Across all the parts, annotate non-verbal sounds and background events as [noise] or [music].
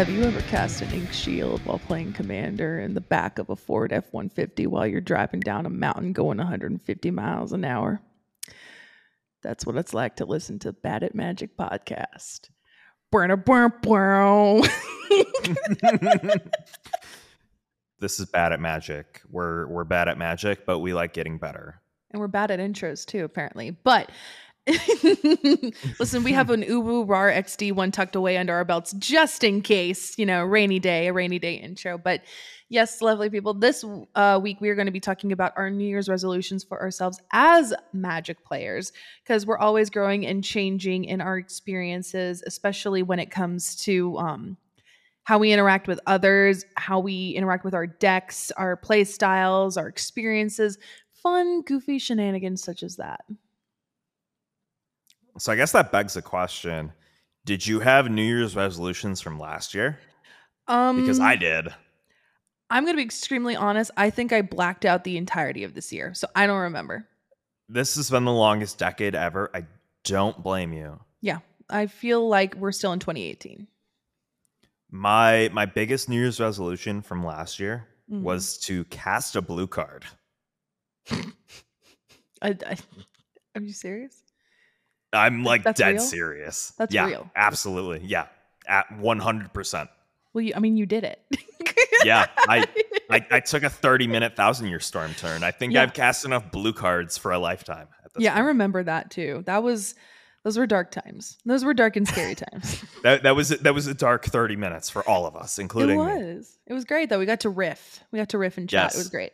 Have you ever cast an Inkshield while playing Commander in the back of a Ford F 150 while you're driving down a mountain going 150 miles an hour? That's what it's like to listen to Bad at Magic podcast. [laughs] This is bad at magic. We're we're bad at magic, but we like getting better. And we're bad at intros too, apparently. But [laughs] listen, we have an Ubu RAR XD one tucked away under our belts just in case, you know, rainy day, a rainy day intro. But yes, lovely people, this uh, week we are going to be talking about our New Year's resolutions for ourselves as Magic players because we're always growing and changing in our experiences, especially when it comes to um, how we interact with others, how we interact with our decks, our play styles, our experiences, fun, goofy shenanigans such as that. So I guess that begs the question: Did you have New Year's resolutions from last year? Um, because I did. I'm going to be extremely honest. I think I blacked out the entirety of this year, so I don't remember. This has been the longest decade ever. I don't blame you. Yeah, I feel like we're still in 2018. My my biggest New Year's resolution from last year Mhm. was to cast a blue card. [laughs] I, I, are you serious? I'm like that's dead real? serious. That's yeah, real. Absolutely. Yeah. At 100%. Well, you, I mean, you did it. [laughs] Yeah, I, I I took a 30 minute thousand year storm turn. I think Yeah. I've cast enough blue cards for a lifetime. At this yeah, I remember that too. That was those were dark times. Those were dark and scary times. [laughs] that that was that was a dark 30 minutes for all of us, including me. It was. It was great though. We got to riff. We got to riff and chat. It was great.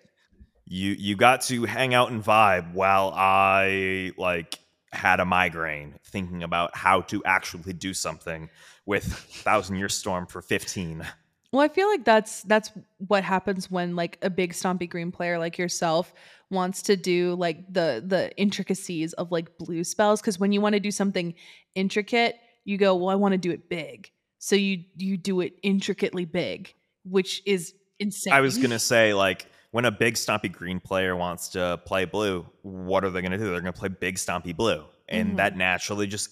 You you got to hang out and vibe while I like had a migraine thinking about how to actually do something with Thousand Year Storm for 15. Well, I feel like that's that's what happens when like a big stompy green player like yourself wants to do like the the intricacies of like blue spells because when you want to do something intricate, you go, "Well, I want to do it big." So you you do it intricately big, which is insane. I was gonna say like when a big stompy green player wants to play blue, what are they gonna do? They're gonna play big stompy blue, and Mhm. that naturally just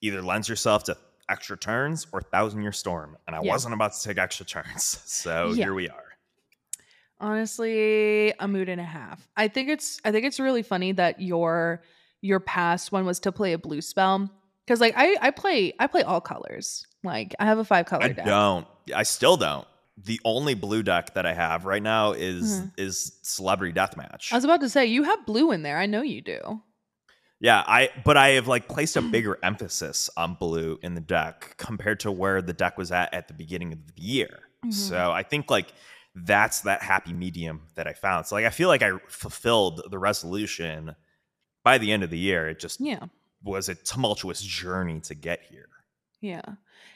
either lends yourself to extra turns or Thousand Year Storm. And I Yeah. wasn't about to take extra turns, [laughs] so Yeah. here we are. Honestly, a mood and a half. I think it's I think it's really funny that your your past one was to play a blue spell because like I I play I play all colors. Like I have a five color I deck. don't. I still don't. The only blue deck that I have right now is Mhm. is Celebrity Deathmatch. I was about to say you have blue in there. I know you do. Yeah, I but I have like placed a bigger emphasis on blue in the deck compared to where the deck was at at the beginning of the year. Mhm. So I think like that's that happy medium that I found. So like I feel like I fulfilled the resolution by the end of the year. It just Yeah, was a tumultuous journey to get here. yeah.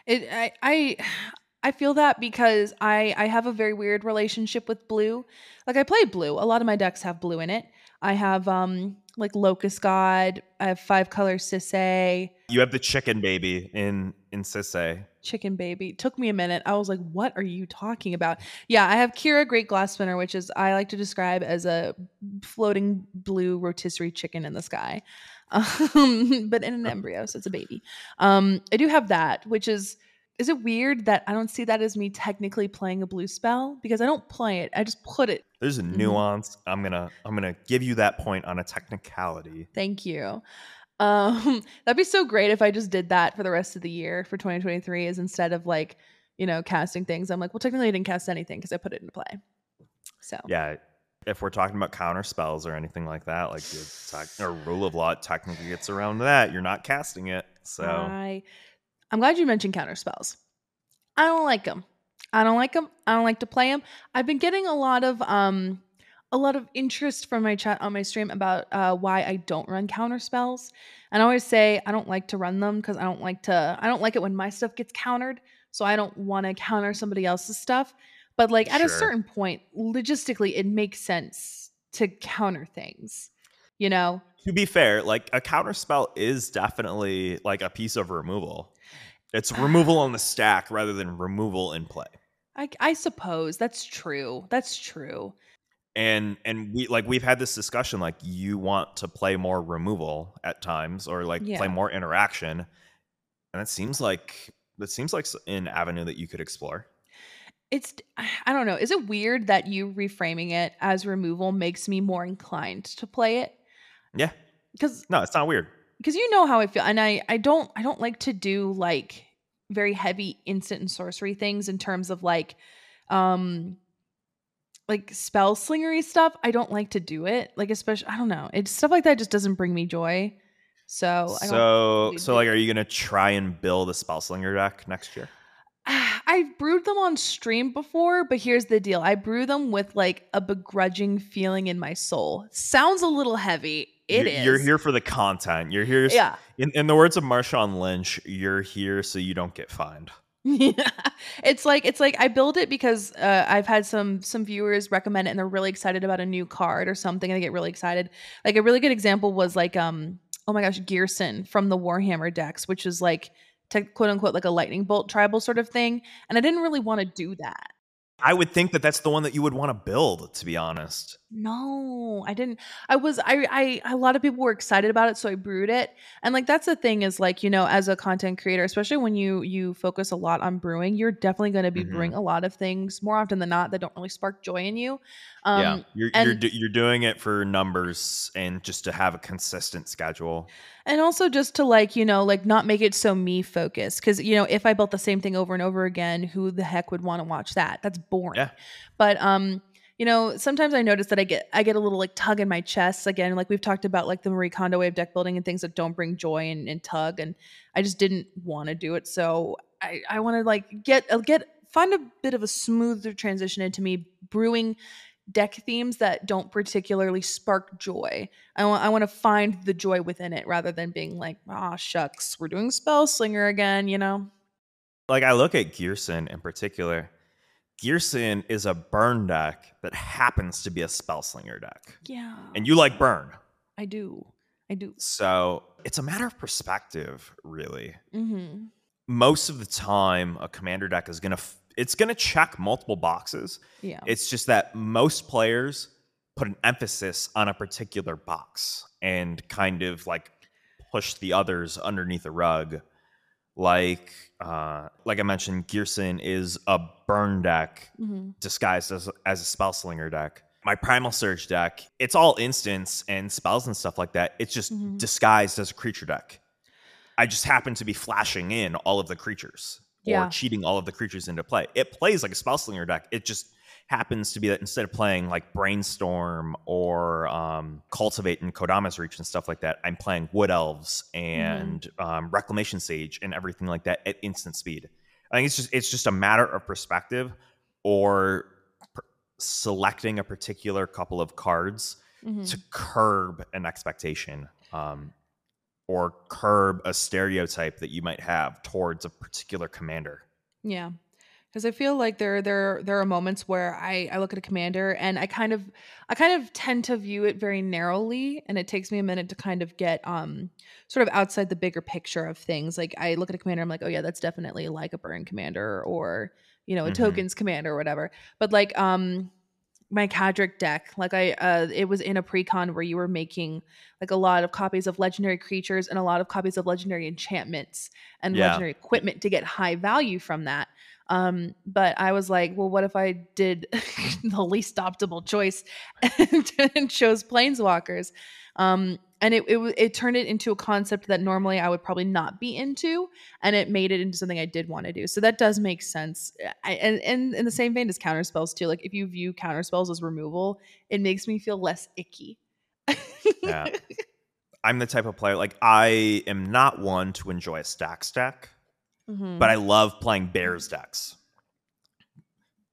It I I I feel that because I I have a very weird relationship with blue. Like I play blue. A lot of my decks have blue in it. I have um like Locust God. I have five color Sisay. You have the chicken baby in in Sisay. Chicken baby. Took me a minute. I was like, what are you talking about? Yeah, I have Kira Great Glass Spinner, which is I like to describe as a floating blue rotisserie chicken in the sky. [laughs] Um, but in an embryo, so it's a baby. Um, I do have that, which is is it weird that I don't see that as me technically playing a blue spell? Because I don't play it. I just put it. There's a Mhm. nuance. I'm gonna I'm gonna give you that point on a technicality. Thank you. Um, [laughs] that'd be so great if I just did that for the rest of the year for 2023 is instead of like, you know, casting things. I'm like, well, technically I didn't cast anything because I put it into play. So Yeah. If we're talking about counter spells or anything like that, like the tech, or rule of law technically gets around that, you're not casting it. So I, I'm glad you mentioned counter spells. I don't like them. I don't like them. I don't like to play them. I've been getting a lot of um, a lot of interest from my chat on my stream about uh, why I don't run counter spells. And I always say I don't like to run them because I don't like to. I don't like it when my stuff gets countered. So I don't want to counter somebody else's stuff. But like at a certain point, logistically, it makes sense to counter things. You know, to be fair, like a counter spell is definitely like a piece of removal. It's removal on the stack rather than removal in play. I, I suppose that's true. That's true. and and we like we've had this discussion like you want to play more removal at times or like Yeah. play more interaction and it seems like that seems like an avenue that you could explore. It's [sighs] I don't know. Is it weird that you reframing it as removal makes me more inclined to play it? Yeah. Because no, it's not weird. Because you know how I feel, and I I don't I don't like to do like very heavy instant and sorcery things in terms of like um like spell slingery stuff. I don't like to do it. Like especially I don't know. It's stuff like that just doesn't bring me joy. So I so so like, are you gonna try and build a spell slinger deck next year? [sighs] I've brewed them on stream before, but here's the deal. I brew them with like a begrudging feeling in my soul. Sounds a little heavy. It you're, is. you're, here for the content. You're here. Yeah. In, in the words of Marshawn Lynch, you're here so you don't get fined. Yeah, [laughs] it's like it's like I build it because uh, I've had some some viewers recommend it and they're really excited about a new card or something and they get really excited. Like a really good example was like um oh my gosh Gearson from the Warhammer decks, which is like to quote unquote like a lightning bolt tribal sort of thing. And I didn't really want to do that. I would think that that's the one that you would want to build, to be honest. No, I didn't. I was, I, I, a lot of people were excited about it, so I brewed it. And like, that's the thing is like, you know, as a content creator, especially when you, you focus a lot on brewing, you're definitely going to be mm-hmm. brewing a lot of things more often than not that don't really spark joy in you. Um, yeah, you're, and, you're, do, you're doing it for numbers and just to have a consistent schedule and also just to like you know like not make it so me focused because you know if i built the same thing over and over again who the heck would want to watch that that's boring yeah. but um you know sometimes i notice that i get i get a little like tug in my chest again like we've talked about like the marie kondo way of deck building and things that don't bring joy and, and tug and i just didn't want to do it so i i want to like get uh, get find a bit of a smoother transition into me brewing deck themes that don't particularly spark joy. I want I want to find the joy within it rather than being like, ah, shucks, we're doing spell slinger again, you know? Like I look at Gearson in particular. Gearson is a burn deck that happens to be a spell slinger deck. Yeah. And you like burn. I do. I do. So it's a matter of perspective, really. Mm-hmm. Most of the time, a commander deck is to f- it's going to check multiple boxes. Yeah. It's just that most players put an emphasis on a particular box and kind of like push the others underneath the rug. Like uh like I mentioned, Gearson is a burn deck mm-hmm. disguised as as a spell slinger deck. My primal surge deck, it's all instants and spells and stuff like that. It's just mm-hmm. disguised as a creature deck. I just happen to be flashing in all of the creatures yeah. or cheating all of the creatures into play. It plays like a spell slinger deck. It just happens to be that instead of playing like brainstorm or um, cultivate and Kodama's reach and stuff like that, I'm playing wood elves and mm. um, reclamation sage and everything like that at instant speed. I think it's just it's just a matter of perspective or per- selecting a particular couple of cards mm-hmm. to curb an expectation. Um, or curb a stereotype that you might have towards a particular commander. Yeah. Because I feel like there there there are moments where I, I look at a commander and I kind of I kind of tend to view it very narrowly and it takes me a minute to kind of get um sort of outside the bigger picture of things. Like I look at a commander, I'm like, oh yeah, that's definitely like a burn commander or you know, a mm-hmm. tokens commander or whatever. But like um my Kadric deck. Like I uh it was in a precon where you were making like a lot of copies of legendary creatures and a lot of copies of legendary enchantments and yeah. legendary equipment to get high value from that. Um, but I was like, well, what if I did [laughs] the least optimal choice and, [laughs] and chose planeswalkers? Um, and it, it it turned it into a concept that normally I would probably not be into, and it made it into something I did want to do. So that does make sense. I, and, and in the same vein as counter spells too, like if you view counter spells as removal, it makes me feel less icky. yeah, [laughs] I'm the type of player like I am not one to enjoy a stack stack, mm-hmm. but I love playing bears decks.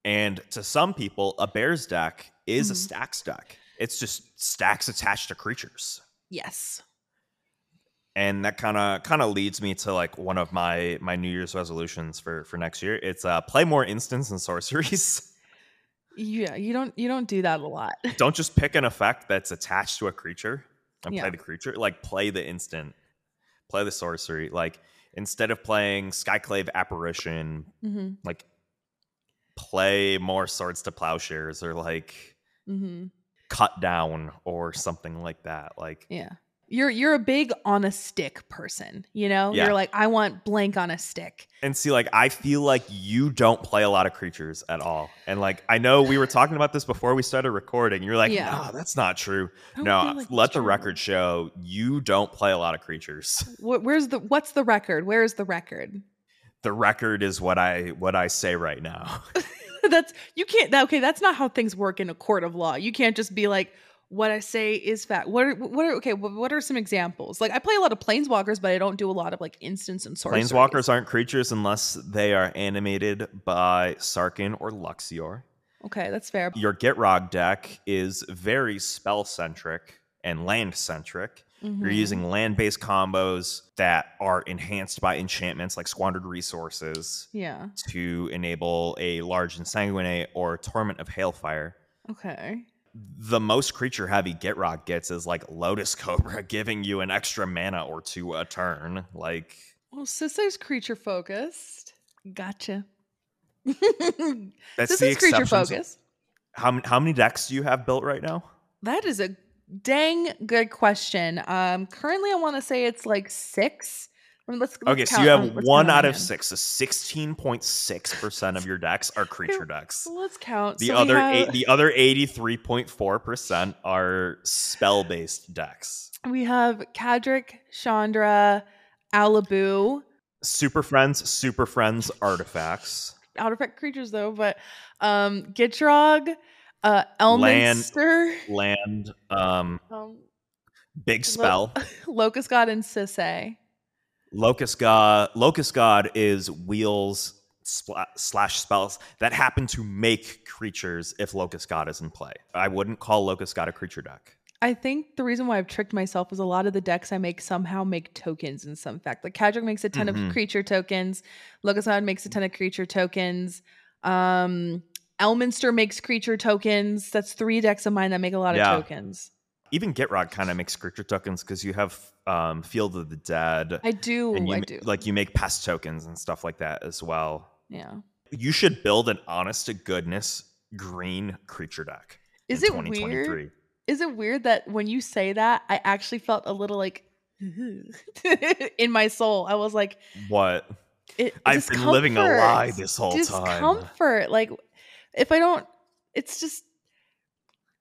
And to some people, a bears deck is mm-hmm. a stax deck. It's just stax attached to creatures. Yes. And that kind of kind of leads me to like one of my my New Year's resolutions for for next year. It's uh play more instants and sorceries. [laughs] Yeah, you don't you don't do that a lot. [laughs] don't just pick an effect that's attached to a creature and yeah. play the creature. Like play the instant, play the sorcery. Like instead of playing Skyclave Apparition, mm-hmm. like play more swords to plowshares or like mm-hmm cut down or something like that. Like yeah. You're you're a big on a stick person, you know? Yeah. You're like, I want blank on a stick. And see, like, I feel like you don't play a lot of creatures at all. And like, I know we were talking about this before we started recording. You're like, Yeah. no, that's not true. No, like let the true. record show you don't play a lot of creatures. [laughs] Where's the what's the record? Where is the record? The record is what I what I say right now. [laughs] that's you can't that, okay, that's not how things work in a court of law. You can't just be like what I say is fact. What are what are okay, what are some examples? Like I play a lot of planeswalkers, but I don't do a lot of like instants and sorceries. Planeswalkers aren't creatures unless they are animated by Sarkhan or Luxior. Okay, that's fair. Your Gitrog deck is very spell centric and land centric. You're Mhm. using land based combos that are enhanced by enchantments like Squandered Resources Yeah. to enable a large Exsanguinate or Torment of Hailfire. Okay. The most creature heavy Gitrog gets is like Lotus Cobra [laughs] giving you an extra mana or two a turn. Like, Well, Sisay's creature focused. Gotcha. that's this the is creature exceptions. focused. How, m- how many decks do you have built right now? That is a dang good question. Um, currently, I want to say it's like six. I mean, let's, let's Okay, so you have one out of hand. six. So 16.6% of your decks are [laughs] creature decks. Let's count. The So other have, eight, the other 83.4% are spell-based decks. we have Kadric, Chandra, Alibou, Super Friends, Super Friends artifacts. artifact creatures though, but um, Gitrog, uh, Elminster, land, [laughs] um, um, big spell. [laughs] Locust God, and Sisay. Locust God. Locust God is wheels slash spells that happen to make creatures if Locust God is in play. I wouldn't call Locust God a creature deck. I think the reason why I've tricked myself is a lot of the decks I make somehow make tokens in some fact. Like Kadric makes a ton Mhm. of creature tokens, Locust God makes a ton of creature tokens. Um Elminster makes creature tokens. That's three decks of mine that make a lot Yeah. of tokens. Even Gitrog kind of makes creature tokens because you have um, Field of the Dead. I do. and you I do. like you make pest tokens and stuff like that as well. yeah. You should build an honest to goodness green creature deck. Is in it 2023. weird? Is it weird that when you say that, I actually felt a little like [laughs] in my soul. I was like, What? it, I've been living a lie this whole time. discomfort. Like if I don't, it's just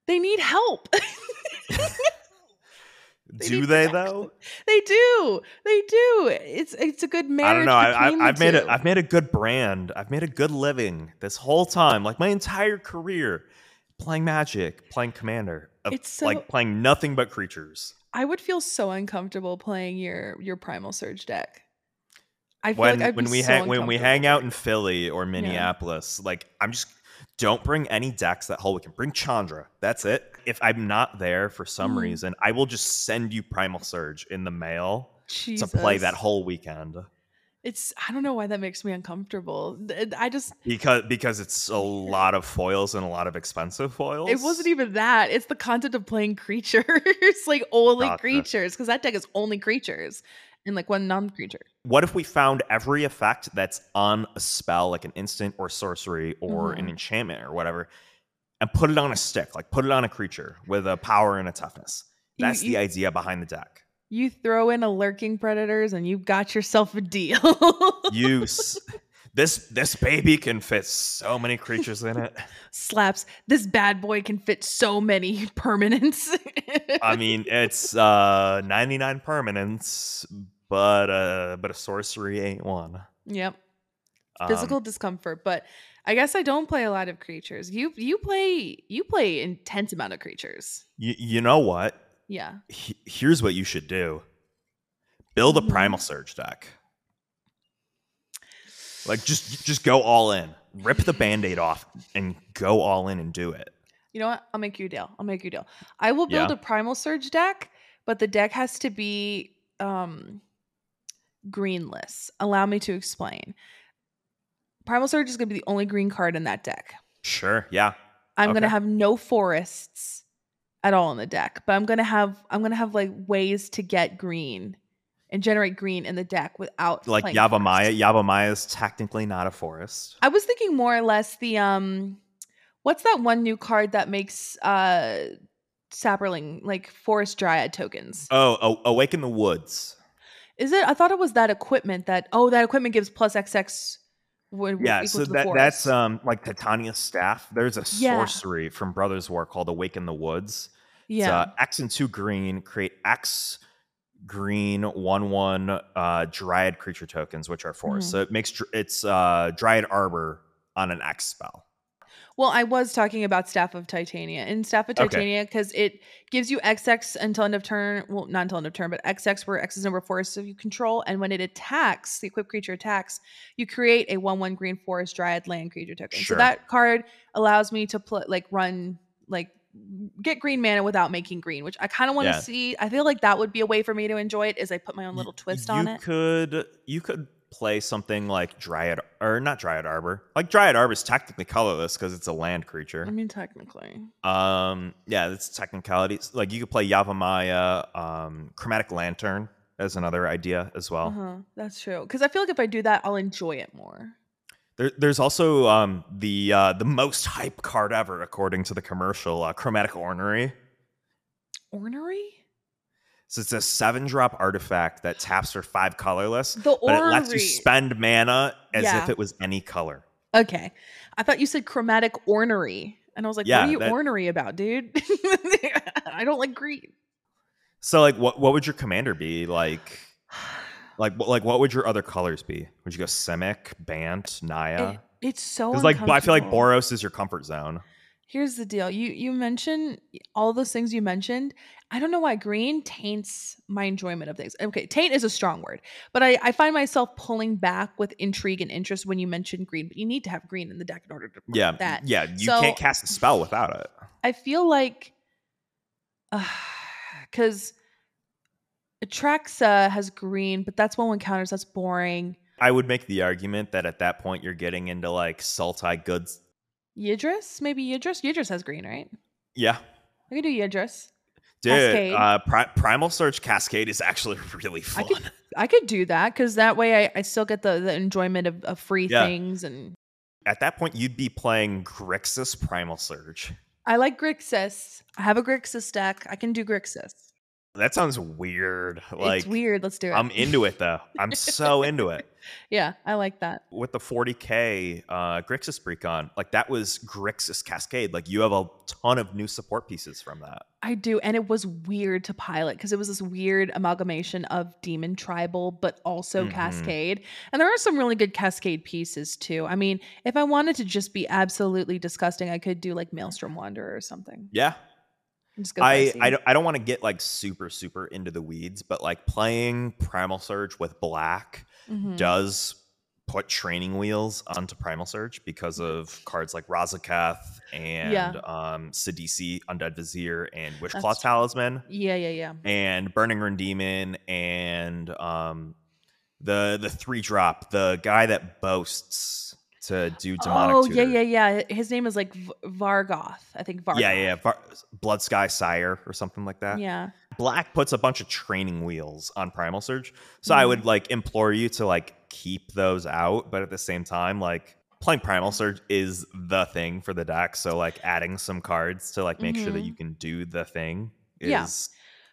they need help. [laughs] [laughs] Do they though? they do. They do. It's it's a good marriage. I don't know. I, I've made it. I've made a good brand. I've made a good living this whole time, like my entire career, playing Magic, playing Commander, of, It's so- like playing nothing but creatures. I would feel so uncomfortable playing your your primal surge deck. I feel when like when we so hang when we hang out in Philly or Minneapolis, like I'm just don't bring any decks that whole weekend. Bring Chandra. That's it. If I'm not there for some Mhm. reason, I will just send you Primal Surge in the mail to play that whole weekend It's I don't know why that makes me uncomfortable. I just because because it's a lot of foils and a lot of expensive foils. it wasn't even that. It's the content of playing creatures, [laughs] like only Gotcha. creatures, because that deck is only creatures and like one non-creature. What if we found every effect that's on a spell, like an instant or sorcery or an Mhm. enchantment or whatever, and put it on a stick, like put it on a creature with a power and a toughness? That's you- the idea behind the deck. You throw in a lurking predators and you've got yourself a deal. You, [laughs] s- this this baby can fit so many creatures in it. Slaps. This bad boy can fit so many [laughs] permanents. I mean, it's uh 99 permanents, but uh but a sorcery ain't one. yep. Um, Physical discomfort, but I guess I don't play a lot of creatures. You you play you play intense amount of creatures. you, you know what? Yeah. He- here's what you should do. Build a Mhm. primal surge deck. Like just just go all in. Rip the band-aid off and go all in and do it. You know what? I'll make you a deal. I'll make you a deal. I will build Yeah. a primal surge deck, but the deck has to be um greenless. Allow me to explain. Primal surge is going to be the only green card in that deck. Sure. Yeah. I'm going to have no forests at all in the deck, but I'm going to have I'm going to have like ways to get green and generate green in the deck without Like Yavimaya. forests. Yavimaya is technically not a forest. I was thinking more or less the um what's that one new card that makes uh saproling, like forest dryad tokens. Oh, oh, Awaken the Woods. Is it? I thought it was that equipment that. Oh, that equipment gives plus XX. Yeah, so that that's um like Titania's staff. There's a Yeah. sorcery from Brothers War called Awaken the Woods. It's, yeah. uh, X and two green create X green one one uh Dryad creature tokens, which are 4 Mhm. So it makes dr- it's uh Dryad Arbor on an X spell. Well, I was talking about Staff of Titania and Staff of Titania because it gives you XX until end of turn. Well, not until end of turn, but XX where X is number of forests you control. And when it attacks, the equipped creature attacks, you create a 1 1 green forest dryad land creature token. Sure. So that card allows me to pl- like run, like, get green mana without making green, which I kind of want to Yeah. see. I feel like that would be a way for me to enjoy it, is I put my own little twist you on it. could you could play something like Dryad or not Dryad Arbor. Like Dryad Arbor is technically colorless because it's a land creature. I mean, technically. Um, yeah, it's technicalities. Like you could play Yavimaya, um, Chromatic Lantern as another idea as well. Uh-huh. That's true. Because I feel like if I do that, I'll enjoy it more. There, there's also um, the uh, the most hype card ever, according to the commercial, uh, Chromatic Orrery. Ornery? So it's a seven drop artifact that taps for five colorless, The but it lets you spend mana as Yeah. if it was any color. Okay. I thought you said chromatic ornery. And I was like, Yeah, what are you that- ornery about, dude? [laughs] I don't like green. So like, what what would your commander be like? Like what- like what would your other colors be? Would you go Simic, Bant, Naya? It- it's so Because like I feel like. Boros is your comfort zone. Here's the deal. You you mentioned all those things you mentioned. I don't know why green taints my enjoyment of things. Okay, taint is a strong word, but I, I find myself pulling back with intrigue and interest when you mention green. But you need to have green in the deck in order to Yeah, that. yeah. You So- can't cast a spell without it. I feel like uh, [sighs] because Atraxa has green, but that's one one counters. That's boring. I would make the argument that at that point you're getting into like Sultai goods. Yidris, maybe Yidris. Yidris has green, right? Yeah, I could do Yidris. dude. Cascade. Uh, Pri- Primal Surge Cascade is actually [laughs] really I fun. could- I could do that because that way I, I still get the, the enjoyment of, of free Yeah. things and At that point, you'd be playing Grixis Primal Surge. I like Grixis. I have a Grixis deck. I can do Grixis. That sounds weird. Like it's weird. Let's do it. I'm into it though. I'm so [laughs] into it. yeah, I like that. With the 40k uh, Grixis Precon, like that was Grixis Cascade. Like you have a ton of new support pieces from that. I do, and it was weird to pilot because it was this weird amalgamation of Demon Tribal, but also Mhm. Cascade. And there are some really good Cascade pieces too. I mean, if I wanted to just be absolutely disgusting, I could do like Maelstrom Wanderer or something. Yeah, And Just go I. I don't, I don't want to get like super super into the weeds, but like playing Primal Surge with black Mhm. does put training wheels onto Primal Surge because of cards like Razaketh and Yeah. um Sidisi, Undead Vizier, and That's Wishclaw true. Talisman, Yeah, yeah, yeah. and Burning Rune Demon, and um the the three drop, the guy that boasts to do demonic. Oh, yeah, tutor. yeah, yeah. His name is like v- Vargoth. I think Vargoth. Yeah, yeah, yeah. Var- Blood Sky Sire or something like that. Yeah. Black puts a bunch of training wheels on Primal Surge. So I Mhm. would like implore you to like keep those out, but at the same time, like playing Primal Surge is the thing for the deck. So like adding some cards to like make sure that Mhm. you can do the thing is Yeah.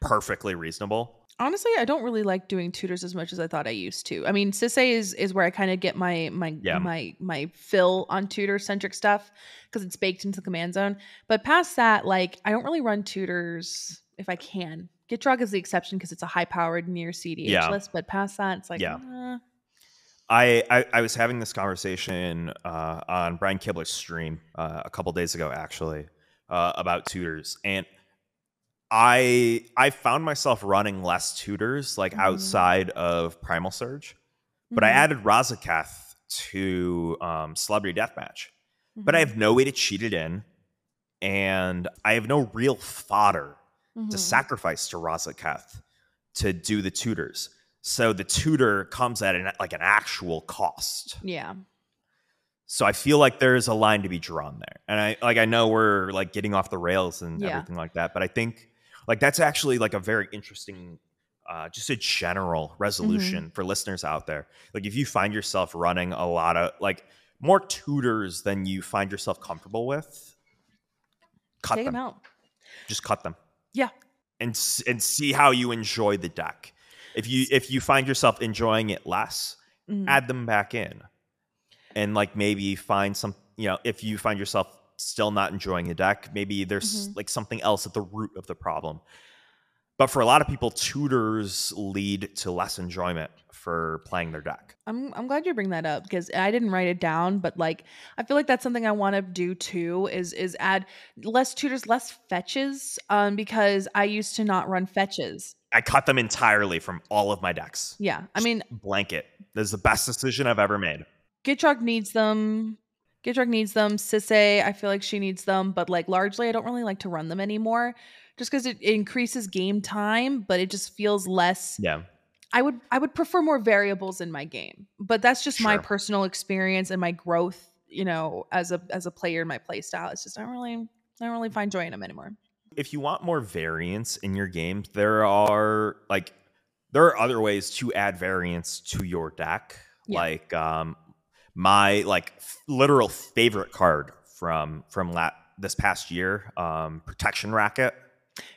perfectly reasonable. Honestly, I don't really like doing tutors as much as I thought I used to. I mean, Sisay is is where I kind of get my my Yeah. my my fill on tutor centric stuff because it's baked into the command zone. But past that, like I don't really run tutors if I can. Gitrog is the exception because it's a high powered near CDH Yeah. list. But past that, it's like Yeah. eh. I, I, I was having this conversation uh, on Brian Kibler's stream uh, a couple days ago, actually, uh, about tutors, and I I found myself running less tutors like Mhm. outside of Primal Surge, but I Mhm, added Razaketh to um, Celebrity Deathmatch, but I mhm, have no way to cheat it in, and I have no real fodder to mhm. sacrifice to Razaketh to do the tutors. So the tutor comes at an, like an actual cost. yeah. So I feel like there's a line to be drawn there. And I like I know we're like getting off the rails and Yeah. everything like that, but I think like that's actually like a very interesting uh, just a general resolution Mm-hmm. for listeners out there. Like if you find yourself running a lot of like more tutors than you find yourself comfortable with, cut Take them. them out. Just cut them. Yeah. and and see how you enjoy the deck. If you if you find yourself enjoying it less, Mhm. add them back in, and like maybe find some. You know, if you find yourself still not enjoying the deck, maybe there's Mhm. like something else at the root of the problem. But for a lot of people, tutors lead to less enjoyment for playing their deck. I'm I'm glad you bring that up because I didn't write it down, but like I feel like that's something I want to do too. Is is add less tutors, less fetches, um, because I used to not run fetches. I cut them entirely from all of my decks. Yeah, I mean, Blanket. This is the best decision I've ever made. Gitrog needs them. Gitrog needs them. Sisay, I feel like she needs them, but like largely, I don't really like to run them anymore, just because it increases game time, but it just feels less. Yeah. I would I would prefer more variables in my game, but that's just my personal experience and my growth. You know, as a as a player in my play style, it's just I don't really I don't really find joy in them anymore. If you want more variance in your games, there are like there are other ways to add variance to your deck. Yeah. Like um my like f- literal favorite card from from lat this past year, um Protection Racket.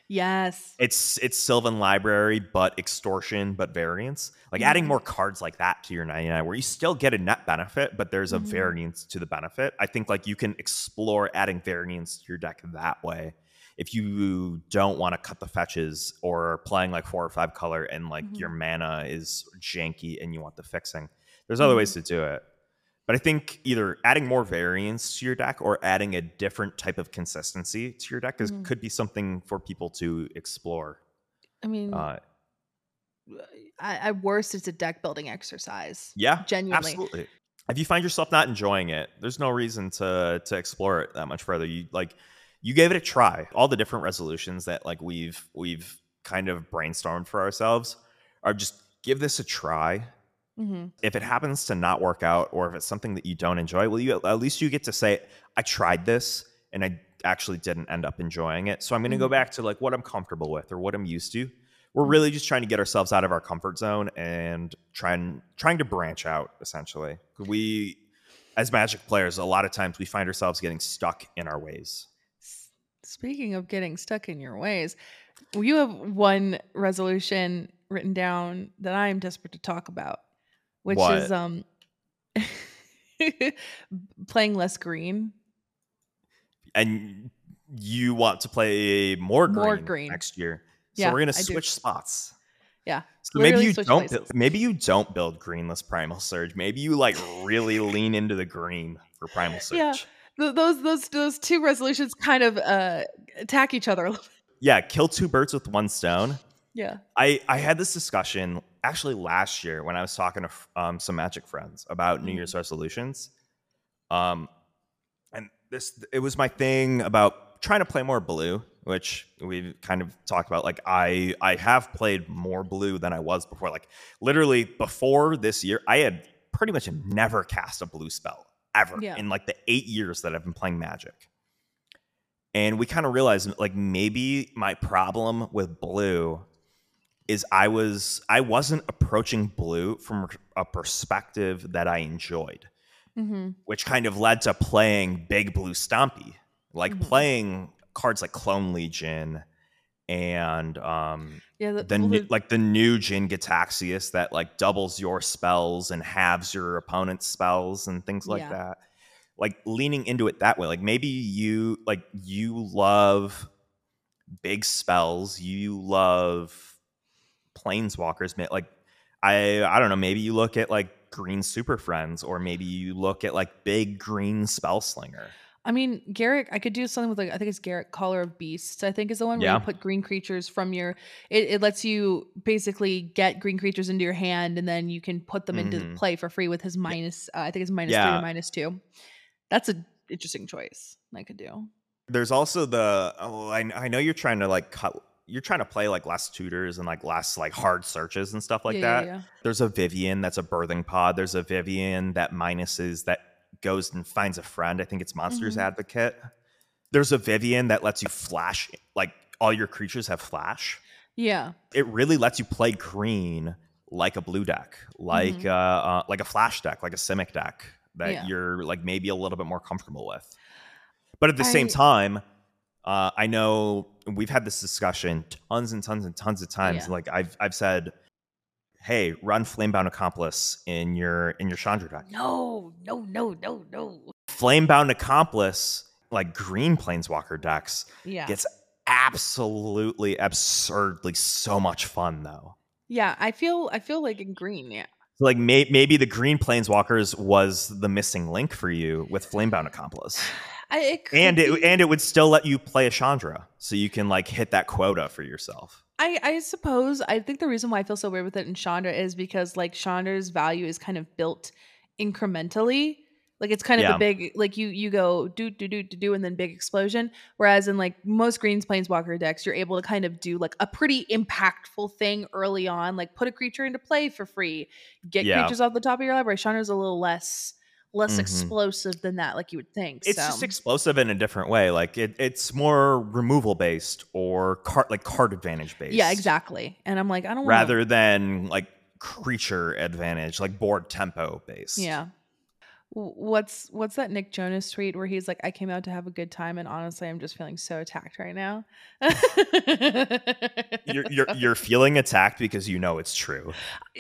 Yes. It's it's Sylvan Library, but extortion, but variance. Like adding Mhm. more cards like that to your 99, where you still get a net benefit, but there's a Mhm. variance to the benefit. I think like you can explore adding variance to your deck that way. If you don't want to cut the fetches or playing like four or five color and like Mhm. your mana is janky and you want the fixing, there's other ways to do it. But I think either adding more variance to your deck or adding a different type of consistency to your deck is, Mhm. could be something for people to explore. I mean, Uh, I, at worst, it's a deck building exercise. yeah, Genuinely. absolutely. If you find yourself not enjoying it, there's no reason to to explore it that much further. You like you gave it a try. All the different resolutions that like we've we've kind of brainstormed for ourselves are just give this a try. Hmm If it happens to not work out, or if it's something that you don't enjoy, well, you at least you get to say, "I tried this and I actually didn't end up enjoying it." So I'm going to go Mhm. back to like what I'm comfortable with or what I'm used to. We're Mhm. really just trying to get ourselves out of our comfort zone and trying trying to branch out. Essentially, we as Magic players, a lot of times we find ourselves getting stuck in our ways. Speaking of getting stuck in your ways, you have one resolution written down that I am desperate to talk about, which What? is um [laughs] playing less green. And you want to play more green, More green. next year. So Yeah, we're gonna switch spots. Yeah, So maybe you don't. places. Maybe you don't build greenless primal surge. Maybe you like really lean into the green for primal surge. Yeah. Th- those those those two resolutions kind of uh attack each other. a little. Yeah, kill two birds with one stone. yeah. I I had this discussion actually last year when I was talking to um, some magic friends about New. Year's resolutions. Um, and this it was my thing about trying to play more blue, which we've kind of talked about. Like I I have played more blue than I was before. Like literally before this year, I had pretty much never cast a blue spell ever Yeah. in like the eight years that I've been playing Magic. And we kind of realized like maybe my problem with blue is I was I wasn't approaching blue from a perspective that I enjoyed, Mm-hmm. which kind of led to playing big blue stompy, like Mhm. playing cards like Clone Legion and um Yeah. The, the new, like the new Jin Gitaxias that like doubles your spells and halves your opponent's spells and things like Yeah. that. Like leaning into it that way. Like maybe you like you love big spells, you love planeswalkers. Like I I don't know, maybe you look at like green super friends, or maybe you look at like big green spell slinger. I mean, Garruk, I could do something with like I think it's Garruk Caller of Beasts. I think is the one where Yeah. you put green creatures from your. It, it lets you basically get green creatures into your hand, and then you can put them into Mhm. play for free with his minus. Uh, I think it's minus three Yeah. or minus two. That's an interesting choice. I could do. There's also the oh, I, I know you're trying to like cut you're trying to play like less tutors and like less like hard searches and stuff like yeah, that. Yeah. There's a Vivien that's a birthing pod. There's a Vivien that minuses that goes and finds a friend. I think it's Monsters Mhm. Advocate. There's a Vivien that lets you flash like all your creatures have flash. Yeah. It really lets you play green like a blue deck, like Mhm. uh, uh like a flash deck, like a Simic deck that Yeah. you're like maybe a little bit more comfortable with. But at the same time, Uh, I know we've had this discussion tons and tons and tons of times. Yeah. Like I've I've said, hey, run Planebound Accomplice in your in your Chandra deck. No, no, no, no, no. Planebound Accomplice, like green Planeswalker decks, Yeah. gets absolutely absurdly so much fun though. Yeah, I feel I feel like in green, yeah. So, like may- maybe the green planeswalkers was the missing link for you with Planebound Accomplice, [sighs] [laughs] I, it could and it be- and it would still let you play a Chandra, so you can like hit that quota for yourself. I, I suppose I think the reason why I feel so weird with it in Chandra is because like Chandra's value is kind of built incrementally. Like it's kind of Yeah. a big like you you go do do do do do and then big explosion. Whereas in like most greens planeswalker decks, you're able to kind of do like a pretty impactful thing early on, like put a creature into play for free, get Yeah. creatures off the top of your library. Chandra's a little less less Mhm. explosive than that, like you would think. It's so. just explosive in a different way. Like it, it's more removal based or card like card advantage based. yeah, exactly. And I'm like, I don't want Rather than like creature advantage, like board tempo based. Yeah. What's what's that Nick Jonas tweet where he's like, "I came out to have a good time, and honestly, I'm just feeling so attacked right now." You're, [laughs] you're you're feeling attacked because you know it's true.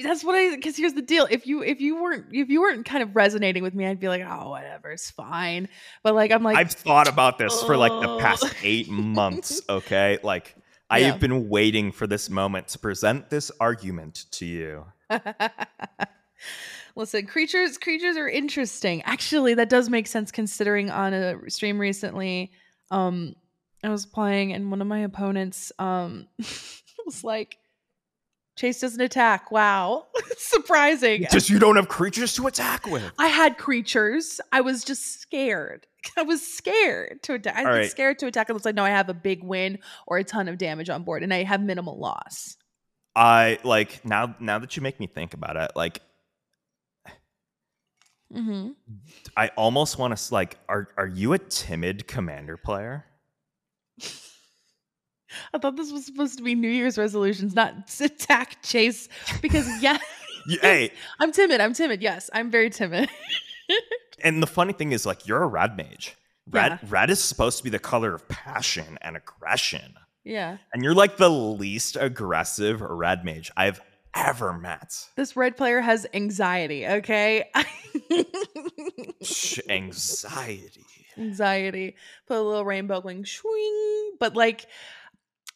That's what I. Because here's the deal: if you if you weren't if you weren't kind of resonating with me, I'd be like, "Oh, whatever, it's fine." But like, I'm like, I've thought about this for like the past oh. eight months. [laughs] Okay, like I Yeah. have been waiting for this moment to present this argument to you. [laughs] Listen, creatures creatures are interesting. Actually, that does make sense considering on a stream recently, um I was playing and one of my opponents um [laughs] was like Chase doesn't attack. Wow. [laughs] Surprising. Just you don't have creatures to attack with. I had creatures. I was just scared. [laughs] I was scared to attack. I was right. scared to attack unless I know I have a big win or a ton of damage on board and I have minimal loss. I like now. Now that you make me think about it, like Mm-hmm. I almost want to like. Are are you a timid commander player? [laughs] I thought this was supposed to be New Year's resolutions, not attack chase. Because yeah, [laughs] hey, [laughs] I'm timid. I'm timid. Yes, I'm very timid. and the funny thing is, like, you're a red mage. Red Yeah. red is supposed to be the color of passion and aggression, yeah, and you're like the least aggressive red mage I've ever met. this red player has anxiety. Okay, [laughs] Anxiety. anxiety. Put a little rainbow going swing. But like,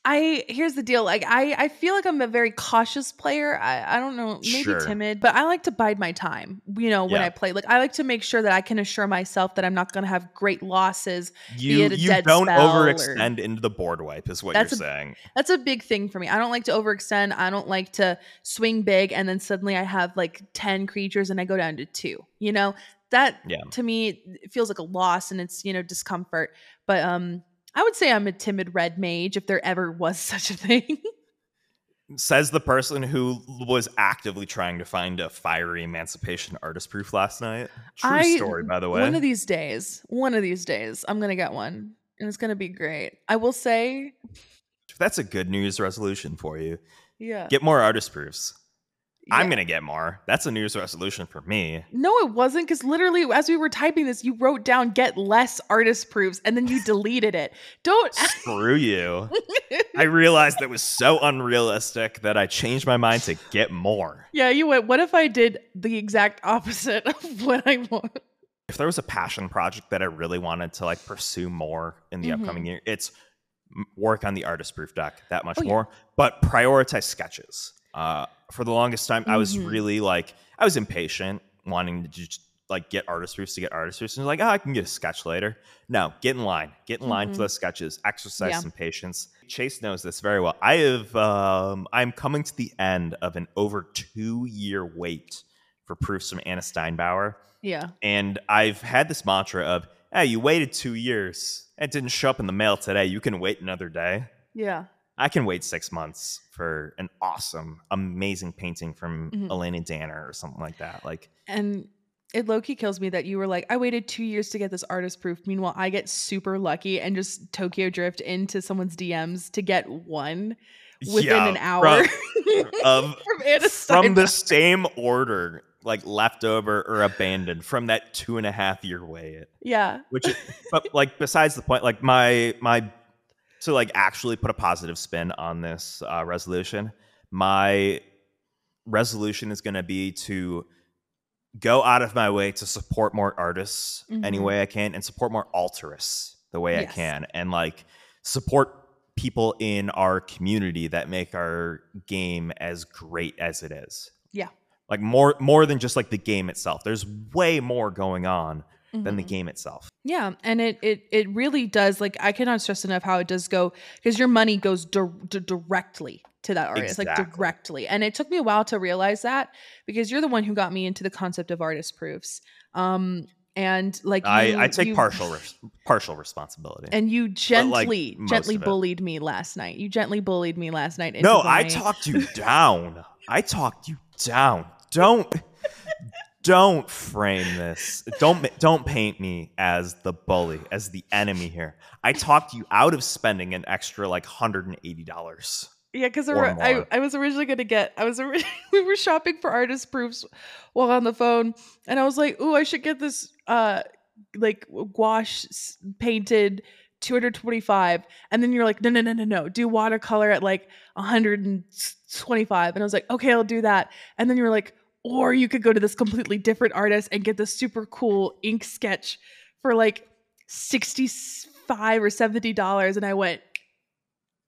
I here's the deal. Like, I I feel like I'm a very cautious player. I I don't know, maybe Sure. timid, but I like to bide my time. You know, when Yeah. I play, like I like to make sure that I can assure myself that I'm not going to have great losses You you don't spell or- overextend into the board wipe, is what you're a- saying. That's a big thing for me. I don't like to overextend. I don't like to swing big and then suddenly I have like 10 creatures and I go down to 2. You know, that Yeah. to me it feels like a loss and it's, you know, discomfort. But um I would say I'm a timid red mage if there ever was [laughs] such a thing. Says the person who was actively trying to find a fiery emancipation artist proof last night. True I- story, by the way. One of these days, one of these days, I'm going to get one and it's going to be great. I will say, That's a good New Year's resolution for you. yeah. Get more artist proofs. I'm gonna get more. That's a New Year's resolution for me. No, it wasn't because literally, as we were typing this, you wrote down "get less artist proofs" and then you [laughs] deleted it. Don't. Screw you. I [laughs] realized that was so unrealistic that I changed my mind to get more. yeah, you went. What if I did the exact opposite of what I want? If there was a passion project that I really wanted to like pursue more in the Mhm. upcoming year, it's work on the artist proof deck that much Oh, yeah. more, but prioritize sketches. Uh, for the longest time, I was Mhm. really like I was impatient, wanting to just like get artist proofs to get artist proofs, and like, oh, I can get a sketch later. No, get in line, get in line Mhm. for those sketches. Exercise Yeah. some patience. Chase knows this very well. I have, um, I'm coming to the end of an over two year wait for proofs from Anna Steinbauer. Yeah, And I've had this mantra of, hey, you waited two years. It didn't show up in the mail today. You can wait another day. yeah, I can wait six months for an awesome, amazing painting from Mhm. Alayna Danner or something like that. Like, and it low key kills me that you were like, I waited two years to get this artist proof. Meanwhile, I get super lucky and just Tokyo drift into someone's DMs to get one within yeah, an hour From, [laughs] of, from from the same order, like leftover or abandoned from that two and a half year wait. Yeah, Which, but like, besides the point, like my my to like actually put a positive spin on this uh, resolution, my resolution is going to be to go out of my way to support more artists any Mhm. way I can and support more altruists the way I can and like support people in our community that make our game as great as it is. Yeah. Like more more than just like the game itself. There's way more going on than the Mhm. game itself. Yeah, and it it it really does. Like I cannot stress enough how it does go because your money goes dir- di- directly to that artist, like directly. And it took me a while to realize that because you're the one who got me into the concept of artist proofs. Um, and like you, I, I take you- partial res- partial responsibility. and you gently most gently bullied me last night. You gently bullied me last night. no, I talked you [laughs] down. I talked you down. Don't don't frame this. Don't don't paint me as the bully, as the enemy here. I talked you out of spending an extra like hundred and eighty dollars. Yeah, because I. I was originally going to get, I was, ori- [laughs] we were shopping for artist proofs while on the phone. And I was like, ooh, I should get this, uh, like gouache painted 225. And then you're like, no, no, no, no, no. Do watercolor at like 125. And I was like, okay, I'll do that. And then you were like, or you could go to this completely different artist and get this super cool ink sketch for like 65 or 70 dollars. And I went,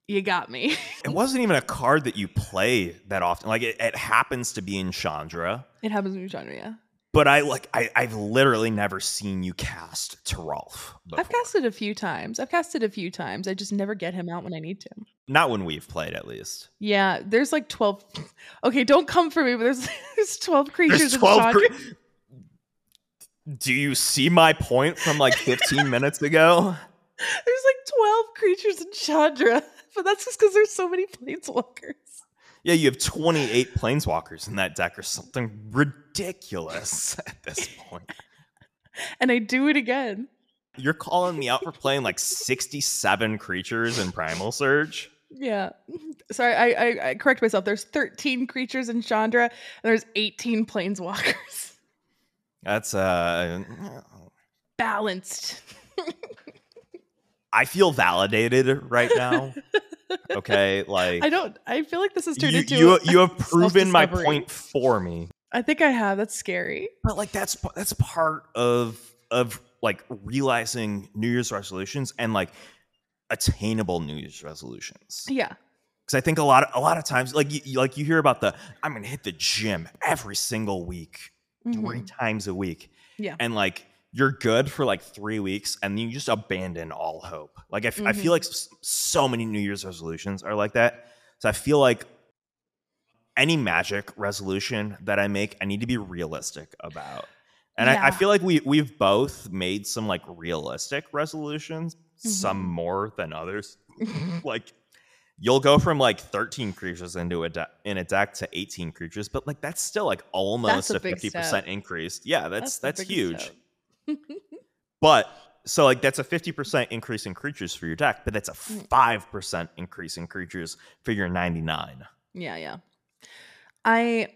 you got me. [laughs] It wasn't even a card that you play that often. Like it, it happens to be in Chandra, It happens in Chandra, yeah. But I like I, I've literally never seen you cast to Toralf. I've casted a few times. I've casted a few times. I just never get him out when I need to. Not when we've played, at least. Yeah, there's like 12. [laughs] Okay, don't come for me, but there's, [laughs] there's 12 creatures There's in 12 Chandra. cre- Do you see my point from like 15 minutes ago? [laughs] There's like 12 creatures in Chandra, but that's just because there's so many planeswalkers. Yeah, you have 28 planeswalkers in that deck or something ridiculous [laughs] at this point. And I do it again. You're calling me out for playing like 67 creatures in Primal Surge? Yeah. [laughs] Sorry, I, I, I correct myself. There's 13 creatures in Chandra, and there's 18 planeswalkers. [laughs] That's uh Balanced. I feel validated right now. Okay, [laughs] like I don't, I feel like this has turned you, into. you a- you have [laughs] proven my point for me. I think I have. That's scary. But like that's that's part of of like realizing New Year's resolutions and like attainable New Year's resolutions. Yeah. Because I think a lot of a lot of times, like you, like you hear about the I'm gonna hit the gym every single week, three Mhm. times a week, Yeah. and like you're good for like three weeks, and then you just abandon all hope. Like I, f- I Mhm. feel like so many New Year's resolutions are like that. So I feel like any magic resolution that I make, I need to be realistic about. And I, Yeah. I feel like we we've both made some like realistic resolutions, some Mhm. more than others. [laughs] [laughs] like you'll go from like 13 creatures into a de- in a deck to 18 creatures, but like that's still like almost a a 50% step. increase. Yeah, that's the that's, huge. step. But so like that's a 50% increase in creatures for your deck, but that's a Mm. 5% increase in creatures for your 99. Yeah, yeah. I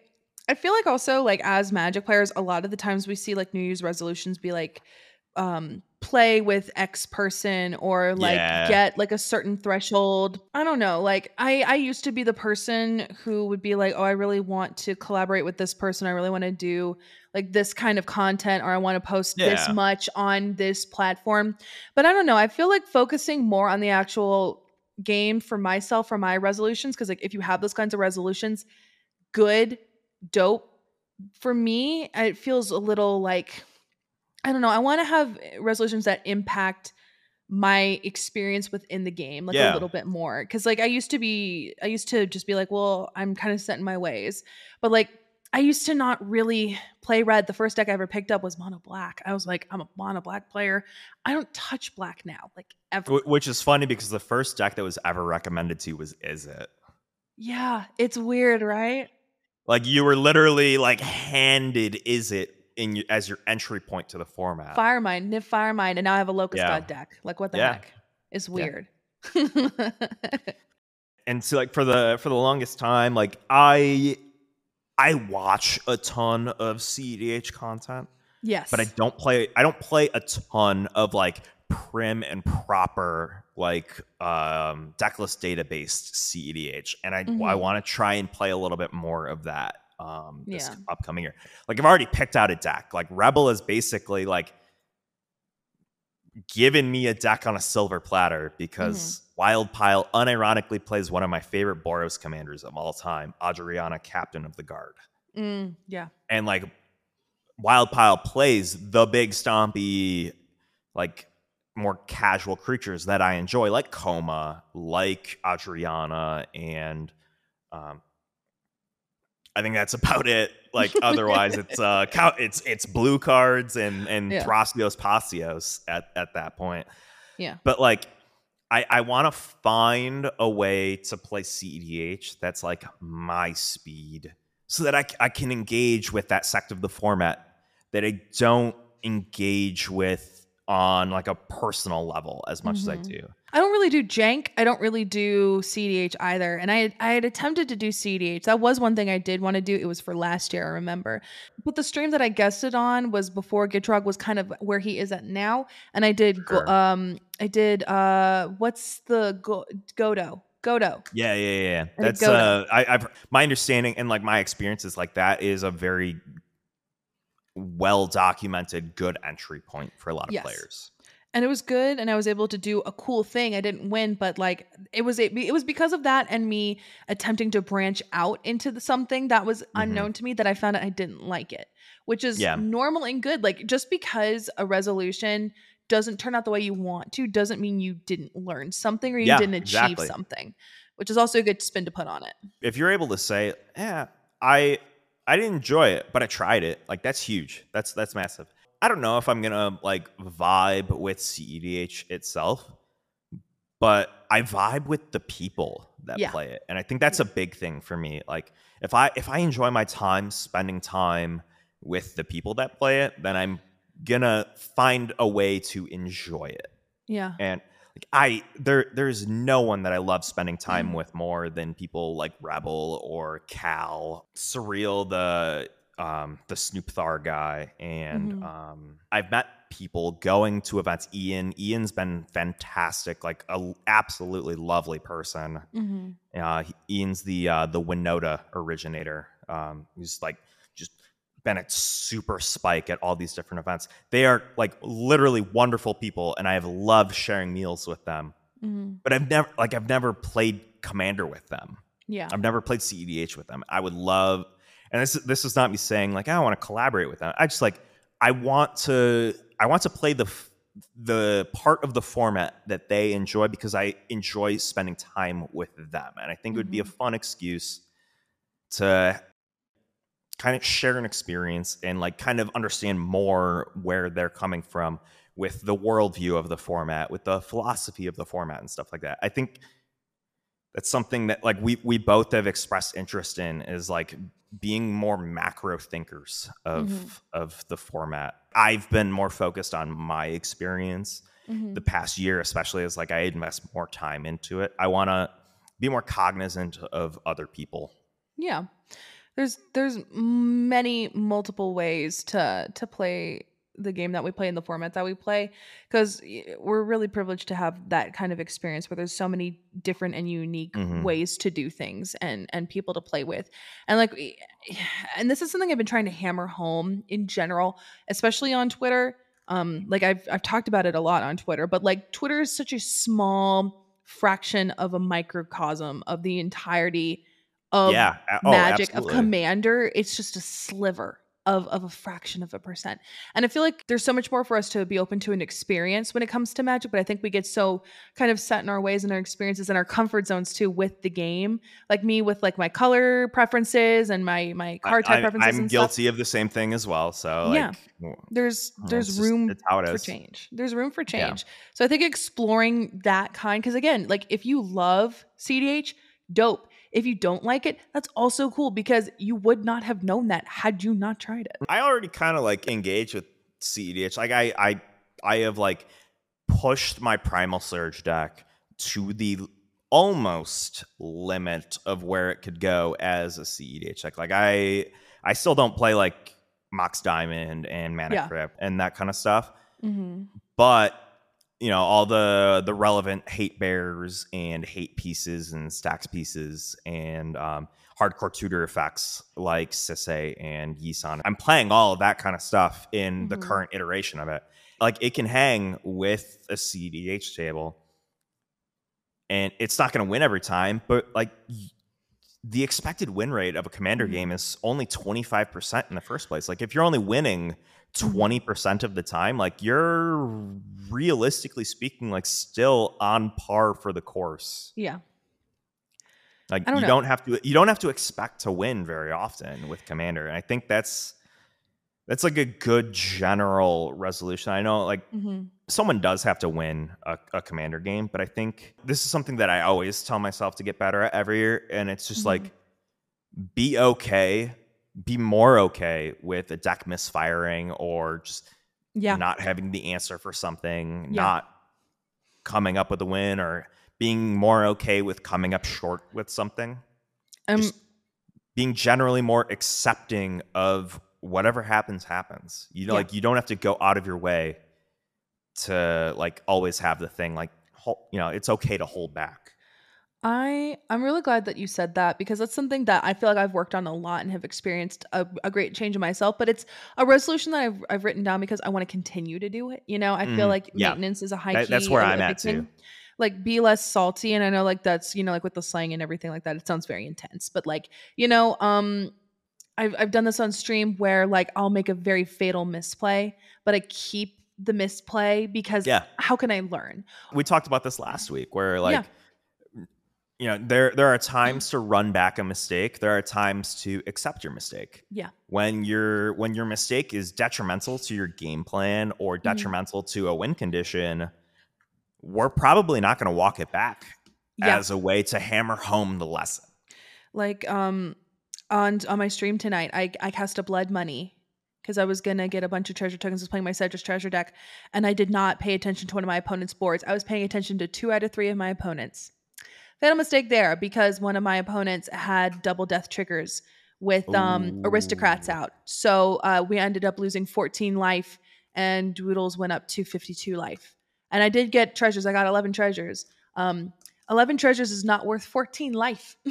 I feel like also like as magic players, a lot of the times we see like New Year's resolutions be like um play with X person or like Yeah. get like a certain threshold. I don't know. Like I I used to be the person who would be like, "Oh, I really want to collaborate with this person. I really want to do like this kind of content or I want to post this much on this platform." But I don't know. I feel like focusing more on the actual game for myself for my resolutions because like if you have those kinds of resolutions good dope for me it feels a little like i don't know i want to have eh, resolutions that impact my experience within the game like a little bit more. Because like i used to be i used to just be like well i'm kind of set in my ways. But like i used to not really play red. The first deck i ever picked up was mono black. I was like i'm a mono black player. I don't touch black now like ever. Which is funny because the first deck that was ever recommended to you was Izzet? yeah it's weird right? Like you were literally like handed Izzet in as your entry point to the format. Firemind, Niv Firemind, and now I have a Locust Yeah. God deck. Like, what the Yeah. heck? It's Yeah. weird. [laughs] and so like for the for the longest time like i i watch a ton of cedh content Yes. but I don't play I don't play a ton of like prim and proper like um decklist database CEDH and I I Mhm. want to try and play a little bit more of that um this Yeah. upcoming year. Like I've already picked out a deck. Like Rebel is basically like given me a deck on a silver platter because Wild Pile unironically plays one of my favorite Boros commanders of all time, Adriana, Captain of the Guard Mm, yeah. and like wild pile plays the big stompy like more casual creatures that i enjoy like coma like adriana and um i think that's about it like [laughs] otherwise it's uh cow- it's it's blue cards and and Yeah. Thrasios Pasios at at that point Yeah. but like I, I want to find a way to play CEDH that's like my speed so that I, I can engage with that sect of the format that I don't engage with on like a personal level as much as I Mhm. do. I don't really do jank. I don't really do CDH either. And I had, I had attempted to do CDH. That was one thing I did want to do. It was for last year, I remember. But the stream that I guested on was before Gitrog was kind of where he is at now. And I did go, Sure. um I did uh what's the go, Godo? Godo. Yeah, yeah, yeah. yeah. I That's uh, I, I've my understanding and like my experiences like that is a very well documented good entry point for a lot of Yes. players. And it was good and i was able to do a cool thing i didn't win but like it was it, it was because of that and me attempting to branch out into the, something that was unknown to me that i found out i didn't like it which is Mm-hmm. Yeah. normal and good like just because a resolution doesn't turn out the way you want to doesn't mean you didn't learn something or you Yeah, didn't achieve exactly. something which is also a good spin to put on it if you're able to say, "Yeah, I I didn't enjoy it, but I tried it," like that's huge. That's that's massive. I don't know if I'm gonna like vibe with CEDH itself, but I vibe with the people that Yeah. play it, and I think that's a big thing for me. Like if I if I enjoy my time spending time with the people that play it, then I'm gonna find a way to enjoy it yeah and like I there there's no one that I love spending Mm-hmm. time with more than people like Rebel or Cal, Surreal, the um the Snoop Thar guy, and Mhm. um I've met people going to events. Ian Ian's been fantastic, like a absolutely lovely person. hmm Uh, he- Ian's the uh, the Winota originator. Um, he's like just been at super spike at all these different events. They are like literally wonderful people, and I have loved sharing meals with them. hmm But I've never like I've never played Commander with them. yeah I've never played CEDH with them. I would love, and this this is not me saying like I want to collaborate with them. I just like I want to I want to play the the part of the format that they enjoy because I enjoy spending time with them, and I think it would be a mm-hmm. fun excuse to kind of share an experience and like kind of understand more where they're coming from with the worldview of the format, with the philosophy of the format and stuff like that. I think that's something that like we we both have expressed interest in is like being more macro thinkers of Mhm. of the format. I've been more focused on my experience hmm the past year, especially as like I invest more time into it. I want to be more cognizant of other people. Yeah. There's there's many multiple ways to to play the game that we play in the format that we play because we're really privileged to have that kind of experience where there's so many different and unique Mhm. ways to do things and and people to play with and like [sighs] and this is something I've been trying to hammer home in general especially on Twitter um like I've I've talked about it a lot on Twitter but like Twitter is such a small fraction of a microcosm of the entirety of yeah. oh, magic of commander it's just a sliver of, of a fraction of a percent and i feel like there's so much more for us to be open to an experience when it comes to magic but i think we get so kind of set in our ways and our experiences and our comfort zones too with the game like me with like my color preferences and my my card type preferences. I, preferences am and stuff guilty of the same thing as well. So Yeah. like, there's oh, there's it's just- room it's how it for change there's room for Yeah. change so i think exploring that kind because again like if you love cdh dope if you don't like it that's also cool because you would not have known that had you not tried it I already kind of like engage with CEDH. Like I I I have like pushed my Primal Surge deck to the almost limit of where it could go as a CEDH deck. Like I I still don't play like Mox Diamond and Mana Yeah. Crypt and that kind of stuff. Mm-hmm. But you know, all the the relevant hate bears and hate pieces and stax pieces and um, hardcore tutor effects like Sisay and Yisan. I'm playing all of that kind of stuff in the Mhm. current iteration of it. Like it can hang with a CDH table, and it's not going to win every time, but like. The expected win rate of a commander Mhm. game is only 25% in the first place. Like, if you're only winning Mm-hmm. 20% of the time like you're realistically speaking like still on par for the course Yeah. like don't you know. don't have to you don't have to expect to win very often with commander and i think that's that's like a good general resolution i know like Mm-hmm. someone does have to win a, a commander game but i think this is something that i always tell myself to get better at every year and it's just Mhm. like be okay be more okay with a deck misfiring or just Yeah. not having the answer for something, Yeah. not coming up with a win, or being more okay with coming up short with something. Um, just being generally more accepting of whatever happens, happens. You know, Yeah. like you don't have to go out of your way to like always have the thing like you know, it's okay to hold back. I I'm really glad that you said that because that's something that I feel like I've worked on a lot and have experienced a, a great change in myself. But it's a resolution that I've I've written down because I want to continue to do it. You know, I feel Mhm. like Yeah. maintenance is a high That- key. that's where I'm at thing. too. Like be less salty, and I know like that's you know like with the slang and everything like that. It sounds very intense, but like you know, um, I've I've done this on stream where like I'll make a very fatal misplay, but I keep the misplay because Yeah. how can I learn? we talked about this last week where like Yeah. You know there there are times to run back a mistake. There are times to accept your mistake. Yeah. when your when your mistake is detrimental to your game plan or detrimental to a win condition we're probably not going to walk it back Yeah. as a way to hammer home the lesson. Like um on on my stream tonight i i cast a blood money because i was gonna get a bunch of treasure tokens. I was playing my Sedris treasure deck and i did not pay attention to one of my opponent's boards. I was paying attention to two out of three of my opponents fatal mistake there because one of my opponents had double death triggers with um aristocrats out. So uh we ended up losing 14 life and doodles went up to 52 life. And i did get treasures. I got 11 treasures. Um 11 treasures is not worth 14 life. [laughs]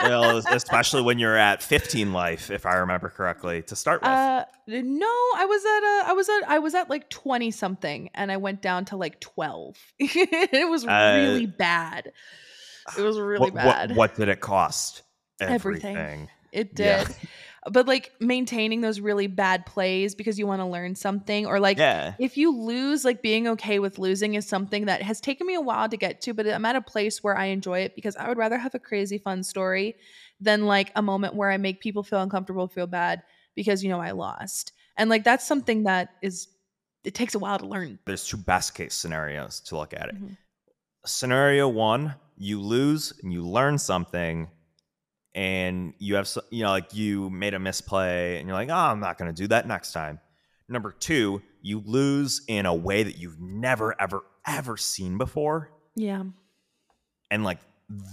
Well, especially when you're at 15 life if i remember correctly to start with. Uh, no, I was at a, I was at, I was at like twenty something, and I went down to like twelve. [laughs] it was Uh, really bad. It was really what, bad. what, what did it cost Everything. everything It Yeah. did, but like maintaining those really bad plays because you want to learn something, or like yeah if you lose, like being okay with losing is something that has taken me a while to get to, but I'm at a place where I enjoy it because I would rather have a crazy fun story than like a moment where I make people feel uncomfortable, feel bad because you know I lost. And like that's something that is it takes a while to learn. there's two best case scenarios to look at it. Mhm. Scenario one, you lose and you learn something, and you have, you know, like you made a misplay, and you're like, oh, I'm not going to do that next time. Number two, you lose in a way that you've never, ever, ever seen before, Yeah, and like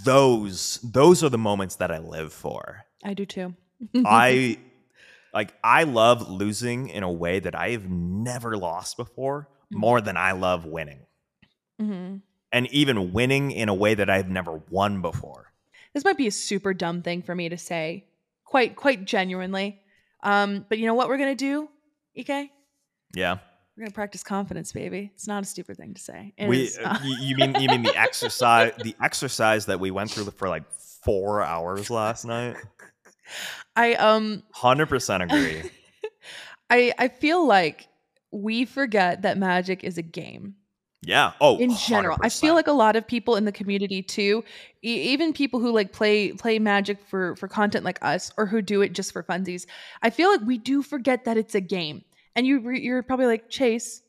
those, those are the moments that I live for. I do too. I [laughs] like I love losing in a way that I have never lost before Mhm. more than I love winning. Mm Mhm. And even winning in a way that I've never won before. This might be a super dumb thing for me to say, quite quite genuinely. Um, but you know what we're gonna do, Ek? Yeah. We're gonna practice confidence, baby. It's not a stupid thing to say. It We uh, you, mean you mean the exercise the exercise that we went through for like 4 hours last night? [laughs] I um 100% agree. [laughs] I I feel like we forget that magic is a game Yeah. Oh, in general. I feel like a lot of people in the community too, e- even people who like play play magic for for content like us or who do it just for funsies. I feel like we do forget that it's a game. And you re- you're probably like Chase,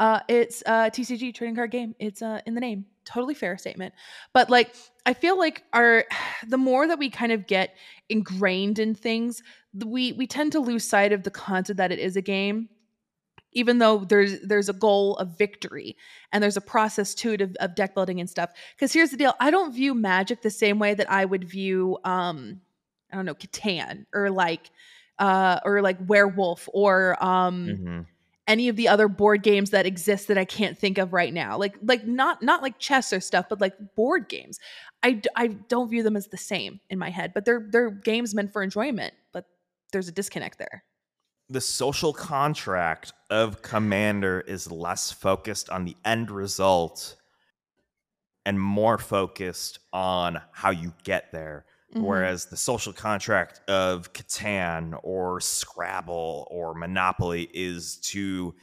uh it's a TCG trading card game. It's uh in the name. Totally fair statement. But like I feel like our [sighs] the more that we kind of get ingrained in things, we we tend to lose sight of the concept that it is a game even though there's there's a goal of victory and there's a process to it of, of deck building and stuff because here's the deal i don't view magic the same way that i would view um i don't know catan or like uh, or like Werewolf or um, Mhm. any of the other board games that exist that I can't think of right now. Like like not not like chess or stuff, but like board games. i i don't view them as the same in my head, but they're they're games meant for enjoyment. But there's a disconnect there. The social contract of commander is less focused on the end result and more focused on how you get there Mhm. whereas the social contract of catan or scrabble or monopoly is to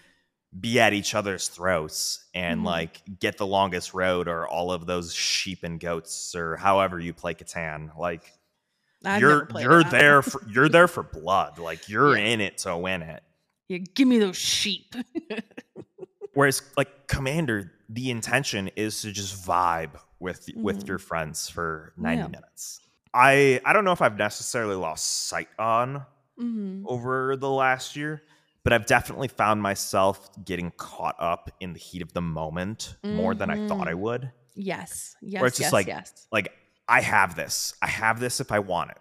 be at each other's throats and Mhm. like get the longest road or all of those sheep and goats or however you play catan like I've you're you're. There for [laughs] you're there for blood like you're Yeah. in it to win it Yeah, give me those sheep. [laughs] Whereas like Commander, the intention is to just vibe with with Mhm. your friends for 90 Yeah. minutes. I I don't know if I've necessarily lost sight on hmm over the last year, but I've definitely found myself getting caught up in the heat of the moment more than I thought I Mhm. would. Yes, yes, it's just yes, like- yes. Like I have this. I have this if I want it.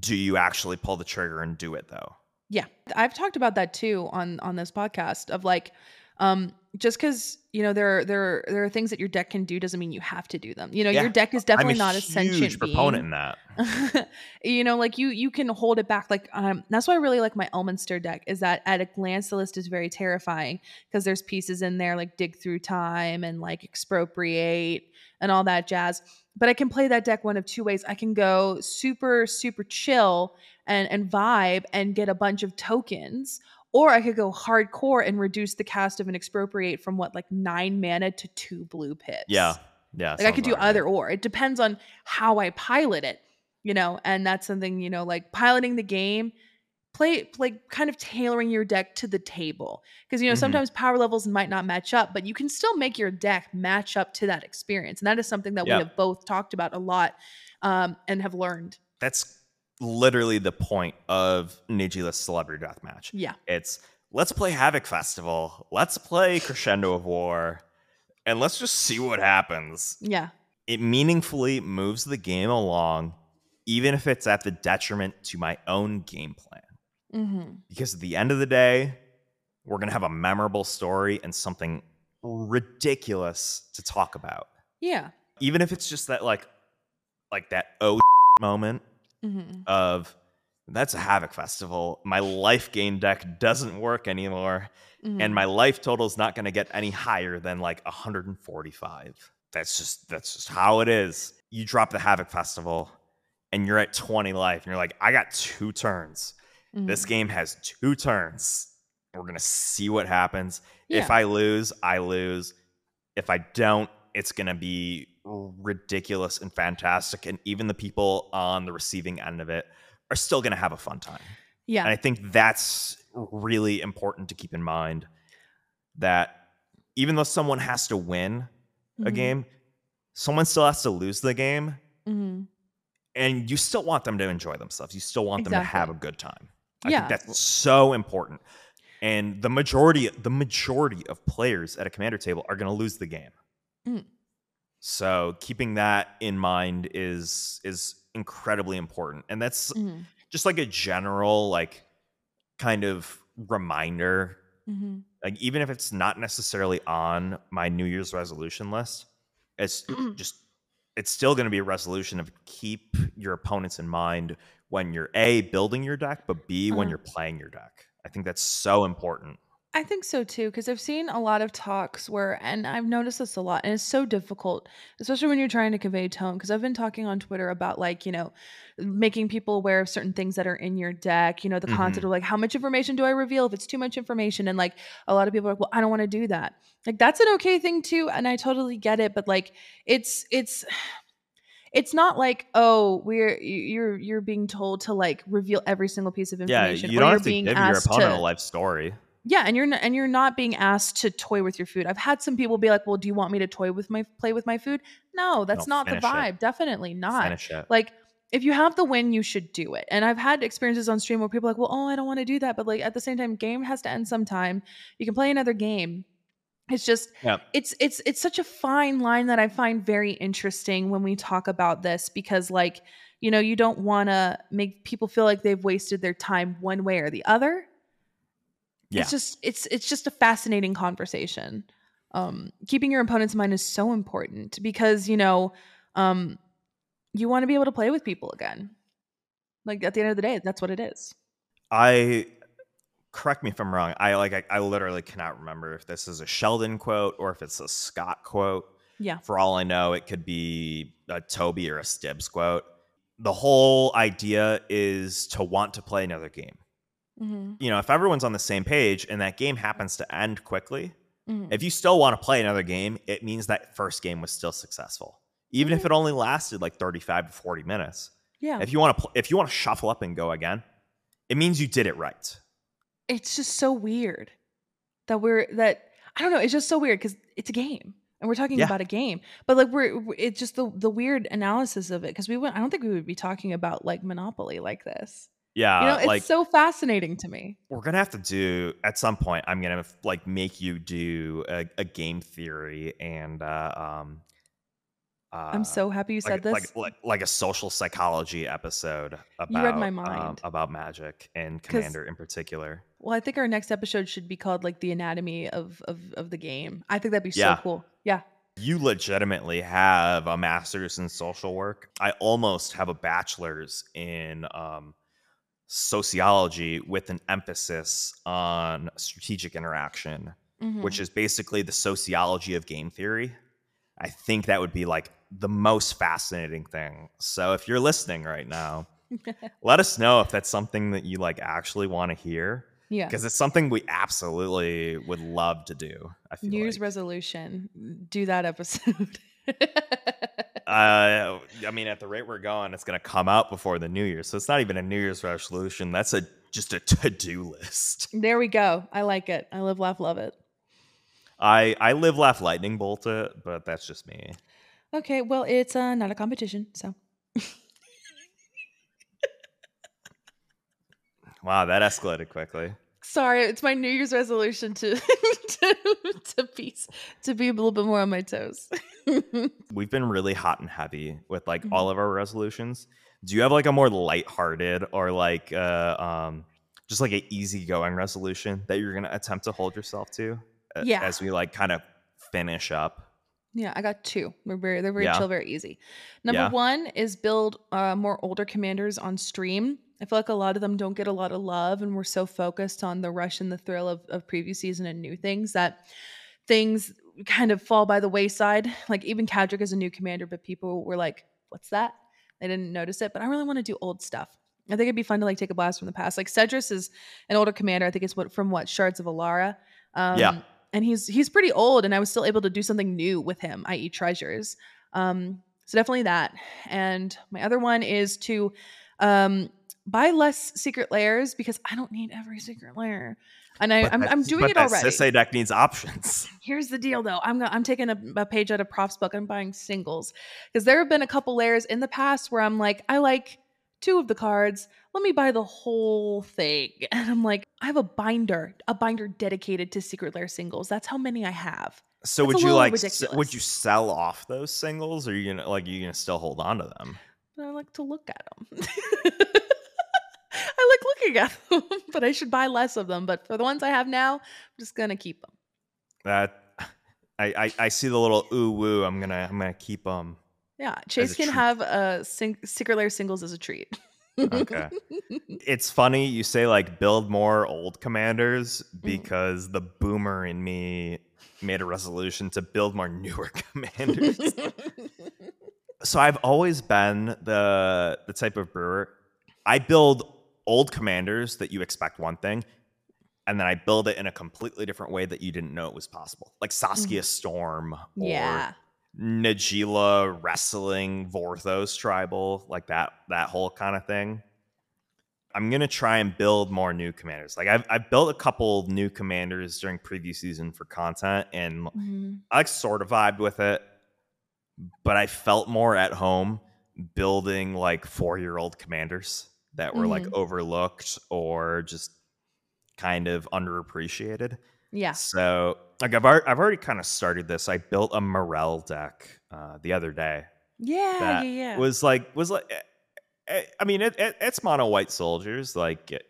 Do you actually pull the trigger and do it though? Yeah, I've talked about that too on on this podcast of like, um, just because you know there there there are things that your deck can do doesn't mean you have to do them. You know, Yeah, your deck is definitely I'm a not a huge sentient proponent in that. [laughs] you know, like you you can hold it back. Like um, that's why I really like my Elminster deck. Is that at a glance the list is very terrifying because there's pieces in there like dig through time and like expropriate and all that jazz. But I can play that deck one of two ways. I can go super super chill and and vibe and get a bunch of tokens. Or I could go hardcore and reduce the cast of an expropriate from what like nine mana to two blue pips. Yeah. Yeah. Like I could do either or. It depends on how I pilot it, you know, and that's something, you know, like piloting the game, play like kind of tailoring your deck to the table. Because you know, Mhm. sometimes power levels might not match up, but you can still make your deck match up to that experience. And that is something that Yeah. we have both talked about a lot um, and have learned. that's literally the point of Nigilus Celebrity Deathmatch. Yeah. It's let's play Havoc Festival, let's play Crescendo of War, and let's just see what happens. Yeah. It meaningfully moves the game along, even if it's at the detriment to my own game plan. hmm Because at the end of the day, we're gonna have a memorable story and something ridiculous to talk about. Yeah. Even if it's just that like like that oh [laughs] moment hmm of that's a havoc festival. My life gain deck doesn't work anymore Mm-hmm. and my life total is not going to get any higher than like 145 that's just that's just how it is. You drop the havoc festival and you're at 20 life and you're like i got two turns. Mm-hmm. this game has two turns. We're going to see what happens. If i lose i lose. If i don't it's going to be ridiculous and fantastic and even the people on the receiving end of it are still going to have a fun time yeah. and I think that's really important to keep in mind that even though someone has to win a Mhm. game, someone still has to lose the game. Mhm. And you still want them to enjoy themselves. You still want them to have a good time. I Yeah. think that's so important. And the majority, the majority of players at a commander table are going to lose the game. Mm. So keeping that in mind is is incredibly important. And that's Mhm. just like a general like kind of reminder Mhm. like even if it's not necessarily on my new year's resolution list it's just it's still going to be a resolution of keep your opponents in mind when you're a building your deck but b when Uh-huh. you're playing your deck i think that's so important I think so too, because I've seen a lot of talks where, and I've noticed this a lot, and it's so difficult, especially when you're trying to convey tone. Because I've been talking on Twitter about like, you know, making people aware of certain things that are in your deck, you know, the concept mm-hmm. of like, how much information do I reveal if it's too much information? And like, a lot of people are like, well, I don't want to do that. Like, that's an okay thing too. And I totally get it. But like, it's, it's, [sighs] it's not like oh we're you- you're you're being told to like reveal every single piece of information. yeah you don't have to give your opponent to a life story yeah, and you're not, and you're not being asked to toy with your food. I've had some people be like, "Well, do you want me to toy with my play with my food?" No, that's No, not the finish it. vibe. Definitely not. Like if you have the win, you should do it. And I've had experiences on stream where people are like, "Well, oh, I don't want to do that," but like at the same time, game has to end sometime. You can play another game. It's just yeah it's it's it's such a fine line that I find very interesting when we talk about this because like you know, you don't want to make people feel like they've wasted their time one way or the other. Yeah. It's just it's it's just a fascinating conversation. Um keeping your opponent's mind is so important because, you know, um you want to be able to play with people again. Like at the end of the day, that's what it is. I correct me if I'm wrong. I like I, I literally cannot remember if this is a Sheldon quote or if it's a Scott quote. Yeah. For all I know, it could be a Toby or a Stibbs quote. The whole idea is to want to play another game. Mm-hmm. You know, if everyone's on the same page and that game happens to end quickly, Mm-hmm. if you still want to play another game, it means that first game was still successful. Even if Mhm. it only lasted like 35 to 40 minutes. Yeah. If you want to pl- if you want to shuffle up and go again, it means you did it right. it's just so weird that we're that I don't know. It's just so weird because it's a game and we're talking Yeah. about a game, but like we're it's just the the weird analysis of it because we would I don't think we would be talking about like Monopoly like this. Yeah, You know, it's like so fascinating to me. we're gonna have to do at some point. I'm gonna like make you do a, a game theory and uh, um. Uh, I'm so happy you said this. like like like a social psychology episode about You read my um, mind. about magic and commander in particular. well, I think our next episode should be called like the anatomy of of of the game. I think that'd be Yeah. so cool. Yeah. You legitimately have a master's in social work. I almost have a bachelor's in um, sociology with an emphasis on strategic interaction, Mhm. which is basically the sociology of game theory. I think that would be like the most fascinating thing. So if you're listening right now, [laughs] let us know if that's something that you like actually want to hear yeah. because it's something we absolutely would love to do. I feel New Year's like. resolution. Do that episode. [laughs] Uh, I mean, at the rate we're going, it's going to come out before the New Year, so it's not even a New Year's resolution. That's a just a to do list. [laughs] there we go. I like it. I live, laugh, love it. I I live, laugh, lightning bolt it, but that's just me. Okay, well, it's uh, not a competition, so [laughs] Wow, that escalated quickly. Sorry. It's my New Year's resolution to [laughs] to to be to be a little bit more on my toes. [laughs] We've been really hot and heavy with like Mhm. all of our resolutions. Do you have like a more lighthearted or like uh um just like an easygoing resolution that you're gonna attempt to hold yourself to? Yeah. As we like kind of finish up. yeah, I got two. We're very they're very Yeah. chill, very easy. Number Yeah. one is build uh, more older commanders on stream. I feel like a lot of them don't get a lot of love, and we're so focused on the rush and the thrill of, of previous season and new things that things kind of fall by the wayside. Like even Kadric is a new commander, but people were like, "What's that?" They didn't notice it. But I really want to do old stuff. I think it'd be fun to like take a blast from the past. Like Sedris is an older commander. I think it's what from what Shards of Alara. Um, Yeah. and he's he's pretty old, and I was still able to do something new with him, i.e., treasures. Um, so definitely that. And my other one is to um, buy less secret lairs because I don't need every secret lair. And I, I'm doing but it that already. Sisay deck needs options. [laughs] Here's the deal, though. I'm I'm taking a, a page out of Prof's book. I'm buying singles because there have been a couple layers in the past where I'm like, I like two of the cards. Let me buy the whole thing, [laughs] and I'm like, I have a binder, a binder dedicated to secret lair singles. That's how many I have. So That's would you like s- would you sell off those singles or are you gonna like Are you gonna still hold on to them? I like to look at them. [laughs] I like looking at [laughs] them, but I should buy less of them. But for the ones I have now, I'm just gonna keep them. That I, I I see the little ooh woo. I'm gonna I'm gonna keep them. Yeah, Chase can treat. have a sing- secret lair singles as a treat. Okay. [laughs] It's funny you say like build more old commanders Mm-hmm. because the boomer in me made a resolution to build more newer [laughs] commanders. so I've always been the the type of brewer. I build old commanders that you expect one thing, and then I build it in a completely different way that you didn't know it was possible. Like Saskia Storm or yeah. Najeela wrestling Vorthos tribal, like that that whole kind of thing. I'm gonna try and build more new commanders. Like I've I've built a couple new commanders during preview season for content, and Mhm. I like sort of vibed with it, but I felt more at home building like four year old commanders that were like Mhm. overlooked or just kind of underappreciated. Yeah. So like I've already, I've already kind of started this. I built a Myrel deck uh, the other day Yeah. yeah. Yeah. was like was like eh, I mean, it, it, it's mono white soldiers. Like, it,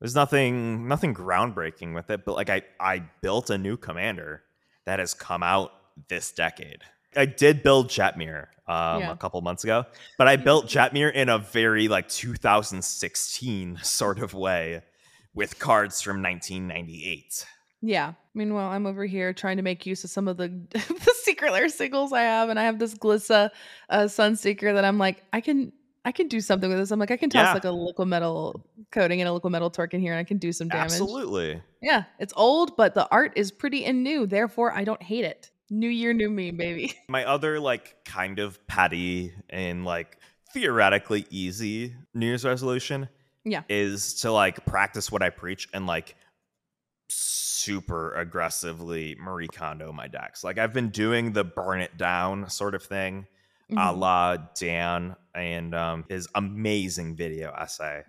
there's nothing nothing groundbreaking with it. But like, I I built a new commander that has come out this decade. I did build Jetmir um, Yeah. a couple months ago, but I [laughs] built Jetmir in a very like 2016 sort of way with cards from 1998. Yeah. Meanwhile, I'm over here trying to make use of some of the [laughs] the secret lair singles I have, and I have this Glissa uh, Sunseeker that I'm like, I can I can do something with this. I'm like, I can toss Yeah. like a liquid metal coating and a Liquimetal Torque in here, and I can do some damage. Absolutely. Yeah, it's old, but the art is pretty and new. Therefore, I don't hate it. New year, new me, baby. [laughs] My other like kind of patty and like theoretically easy New Year's resolution Yeah. is to like practice what I preach and like super aggressively Marie Kondo my decks. Like I've been doing the burn it down sort of thing, a Mhm. la Dan and um, his amazing video essay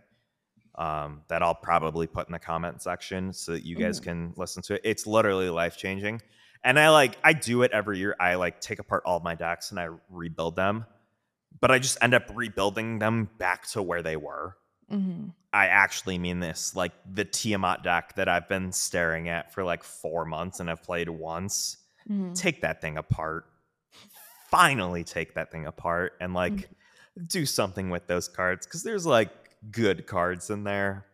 um, that I'll probably put in the comment section so that you guys Mhm. can listen to it. It's literally life changing. And I like I do it every year. I like take apart all my decks and I rebuild them. But I just end up rebuilding them back to where they were. Mhm. I actually mean this. Like the Tiamat deck that I've been staring at for like four months and I've played once. Mhm. Take that thing apart. Finally take that thing apart and like Mm-hmm. do something with those cards. Cause there's like good cards in there.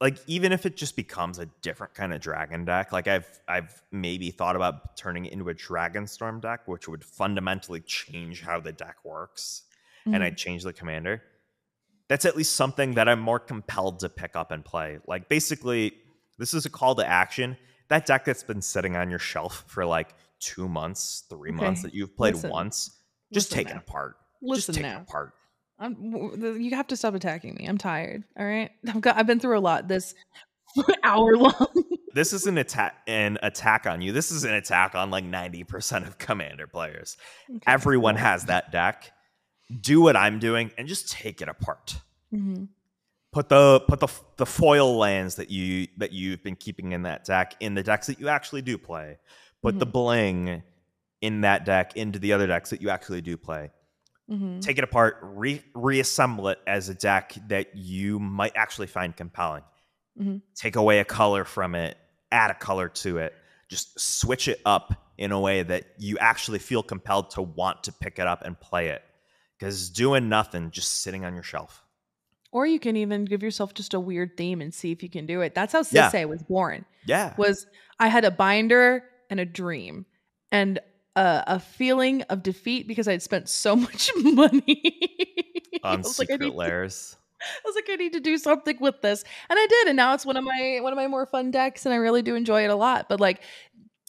Like even if it just becomes a different kind of dragon deck, like I've I've maybe thought about turning it into a dragon storm deck, which would fundamentally change how the deck works and Mhm. I change the commander, that's at least something that I'm more compelled to pick up and play. Like basically, this is a call to action. That deck that's been sitting on your shelf for like two months, three months that you've played listen. once, just take now. it apart. Listen just take now. it apart. I'm, you have to stop attacking me. I'm tired. All right. [laughs] I've got. I've been through a lot. This [laughs] hour long. [laughs] This is an attack an attack on you. This is an attack on like 90% of commander players. Okay. Everyone has that deck. Do what I'm doing and just take it apart. Mhm. put the put the the foil lands that you that you've been keeping in that deck in the decks that you actually do play. Put the Mhm. bling in that deck into the other decks that you actually do play. Mhm. Take it apart, re- reassemble it as a deck that you might actually find compelling. Mhm. Take away a color from it, add a color to it. Just switch it up in a way that you actually feel compelled to want to pick it up and play it. Because doing nothing, just sitting on your shelf. Or you can even give yourself just a weird theme and see if you can do it. That's how Yeah. Was born. Yeah. Was I had a binder and a dream and a, a feeling of defeat because I had spent so [laughs] much money I on was like, I secret need to- layers. I was like, I need to do something with this, and I did, and now it's one of my one of my more fun decks, and I really do enjoy it a lot. But like,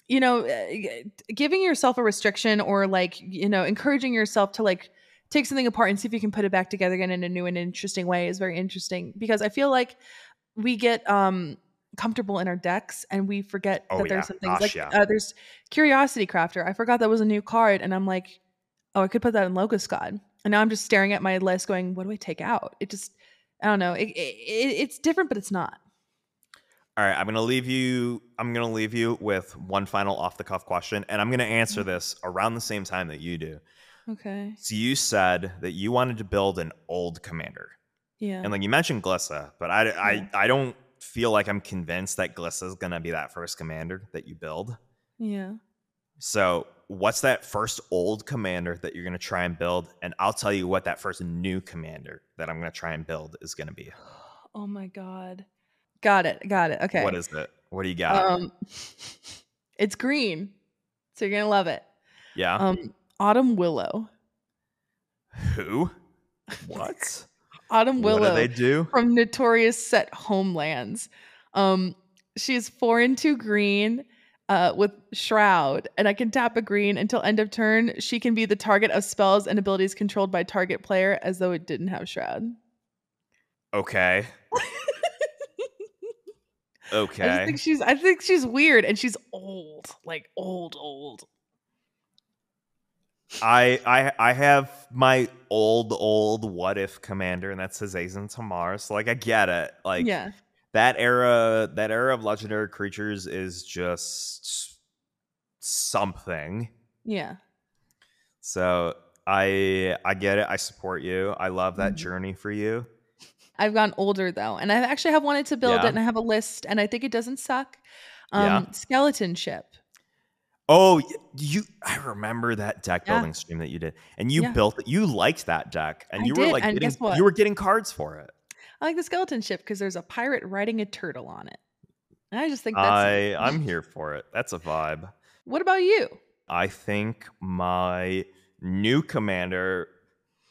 you know, uh, giving yourself a restriction or like, you know, encouraging yourself to like take something apart and see if you can put it back together again in a new and interesting way is very interesting because I feel like we get um comfortable in our decks and we forget Oh, that yeah. there's some things Gosh, like yeah. uh, there's Curiosity Crafter. I forgot that was a new card, and I'm like, oh, I could put that in Locust God. And now I'm just staring at my list, going, what do I take out? It just, I don't know. It, it, it- it's different, but it's not. All right, I'm gonna leave you. I'm gonna leave you with one final off the cuff question, and I'm gonna answer this around the same time that you do. Okay. So you said that you wanted to build an old commander, Yeah. and like you mentioned Glissa, but I, I, I don't feel like I'm convinced that Glissa is gonna be that first commander that you build. yeah. So what's that first old commander that you're gonna try and build? And I'll tell you what that first new commander that I'm gonna try and build is gonna be. [gasps] Oh my God. Got it. Got it. Okay. What is it? What do you got? Um, [laughs] it's green. So you're going to love it. yeah. Um, Autumn Willow. Who? [laughs] What? Autumn Willow. they do? from Notorious Set Homelands. Um, is four and two green uh, with Shroud, and I can tap a green until end of turn. She can be the target of spells and abilities controlled by target player as though it didn't have Shroud. Okay. [laughs] okay. I think she's I think she's weird and she's old, like old, old. I I I have my old old what if commander, and that's Azazel Tamar. So like I get it. Like yeah. that era that era of legendary creatures is just something. Yeah. So I I get it. I support you. I love that Mhm. journey for you. I've gotten older though, and I actually have wanted to build Yeah. it, and I have a list, and I think it doesn't suck. Um, Yeah. skeleton ship. Oh, you! I remember that deck Yeah. building stream that you did, and you Yeah. built. You liked that deck, and I you were like, getting, you were getting cards for it. I like the skeleton ship because there's a pirate riding a turtle on it. And I just think that's. I I'm [laughs] here for it. That's a vibe. what about you? I think my new commander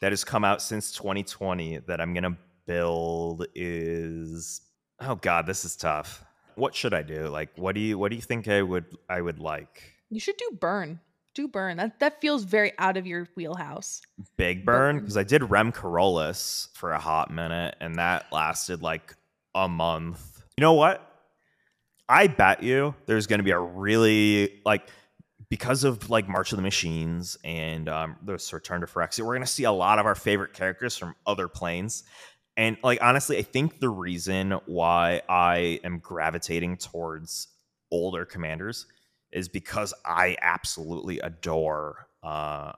that has come out since 2020 that I'm gonna build is oh god, this is tough. What should I do? Like, what do you what do you think I would I would like? You should do burn. Do burn. That that feels very out of your wheelhouse. Big burn because I did Rem Karolus for a hot minute, and that lasted like a month. You know what? I bet you there's going to be a really like because of like March of the Machines and um, this Return to Phyrexia, we're going to see a lot of our favorite characters from other planes. And like honestly, I think the reason why I am gravitating towards older commanders is because I absolutely adore uh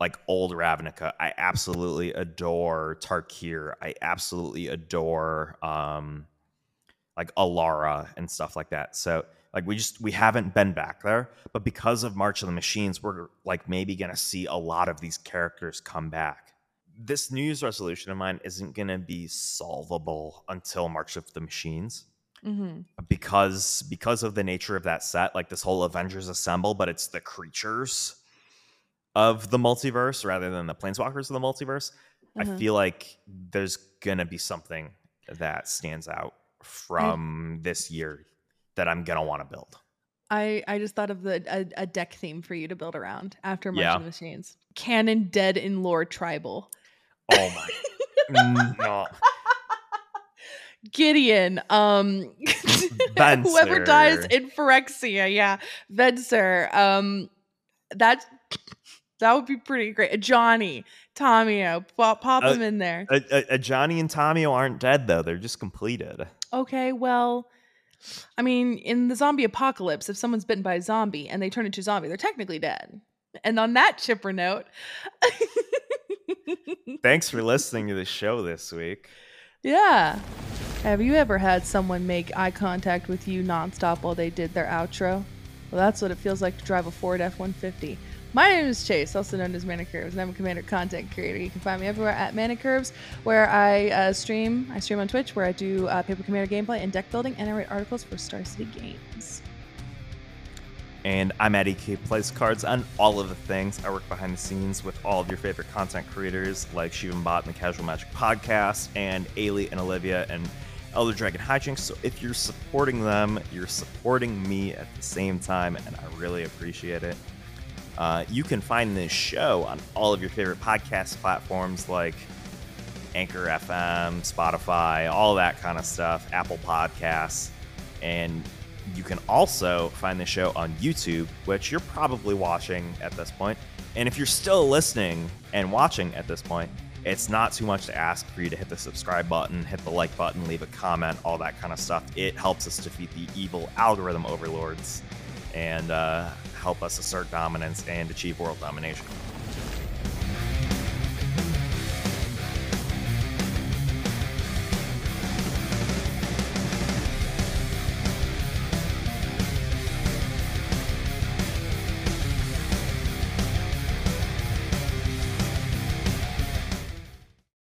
like old Ravnica. I absolutely adore Tarkir. I absolutely adore um like Alara and stuff like that. So like we just we haven't been back there, but because of March of the Machines, we're like maybe gonna see a lot of these characters come back. This New Year's resolution of mine isn't gonna be solvable until March of the Machines Mm-hmm. because because of the nature of that set like this whole avengers assemble but it's the creatures of the multiverse rather than the planeswalkers of the multiverse i Mhm. feel like there's gonna be something that stands out from this year that i'm gonna want to build I I just thought of the a, a deck theme for you to build around after March Yeah. of the Machines. Canon dead in lore tribal. oh my [laughs] no. Gideon, um [laughs] whoever dies in Phyrexia, yeah. Venser. Um that that would be pretty great. Johnny, Tamiyo, pop, pop Uh, them in there. a, a, a johnny and tommy aren't dead though they're just completed Okay, well, I mean, in the zombie apocalypse, if someone's bitten by a zombie and they turn into a zombie, they're technically dead. And on that chipper note, [laughs] thanks for listening to the show this week yeah. Have you ever had someone make eye contact with you nonstop while they did their outro? Well, that's what it feels like to drive a Ford F 150. My name is Chase, also known as Manacurves, and I'm a Commander content creator. You can find me everywhere at Manacurves, where I uh, stream. I stream on Twitch, where I do uh, paper Commander gameplay and deck building, and I write articles for Star City Games. And I'm at K plays cards on all of the things. I work behind the scenes with all of your favorite content creators like Shivan Bot and the Casual Magic Podcast, and Ailey and Olivia and Elder Dragon Hijinks. So if you're supporting them, you're supporting me at the same time, and I really appreciate it. Uh, you can find this show on all of your favorite podcast platforms like Anchor FM, Spotify, all that kind of stuff, Apple Podcasts. And you can also find the show on YouTube, which you're probably watching at this point. And if you're still listening and watching at this point, it's not too much to ask for you to hit the subscribe button, hit the like button, leave a comment, all that kind of stuff. It helps us defeat the evil algorithm overlords and uh, help us assert dominance and achieve world domination.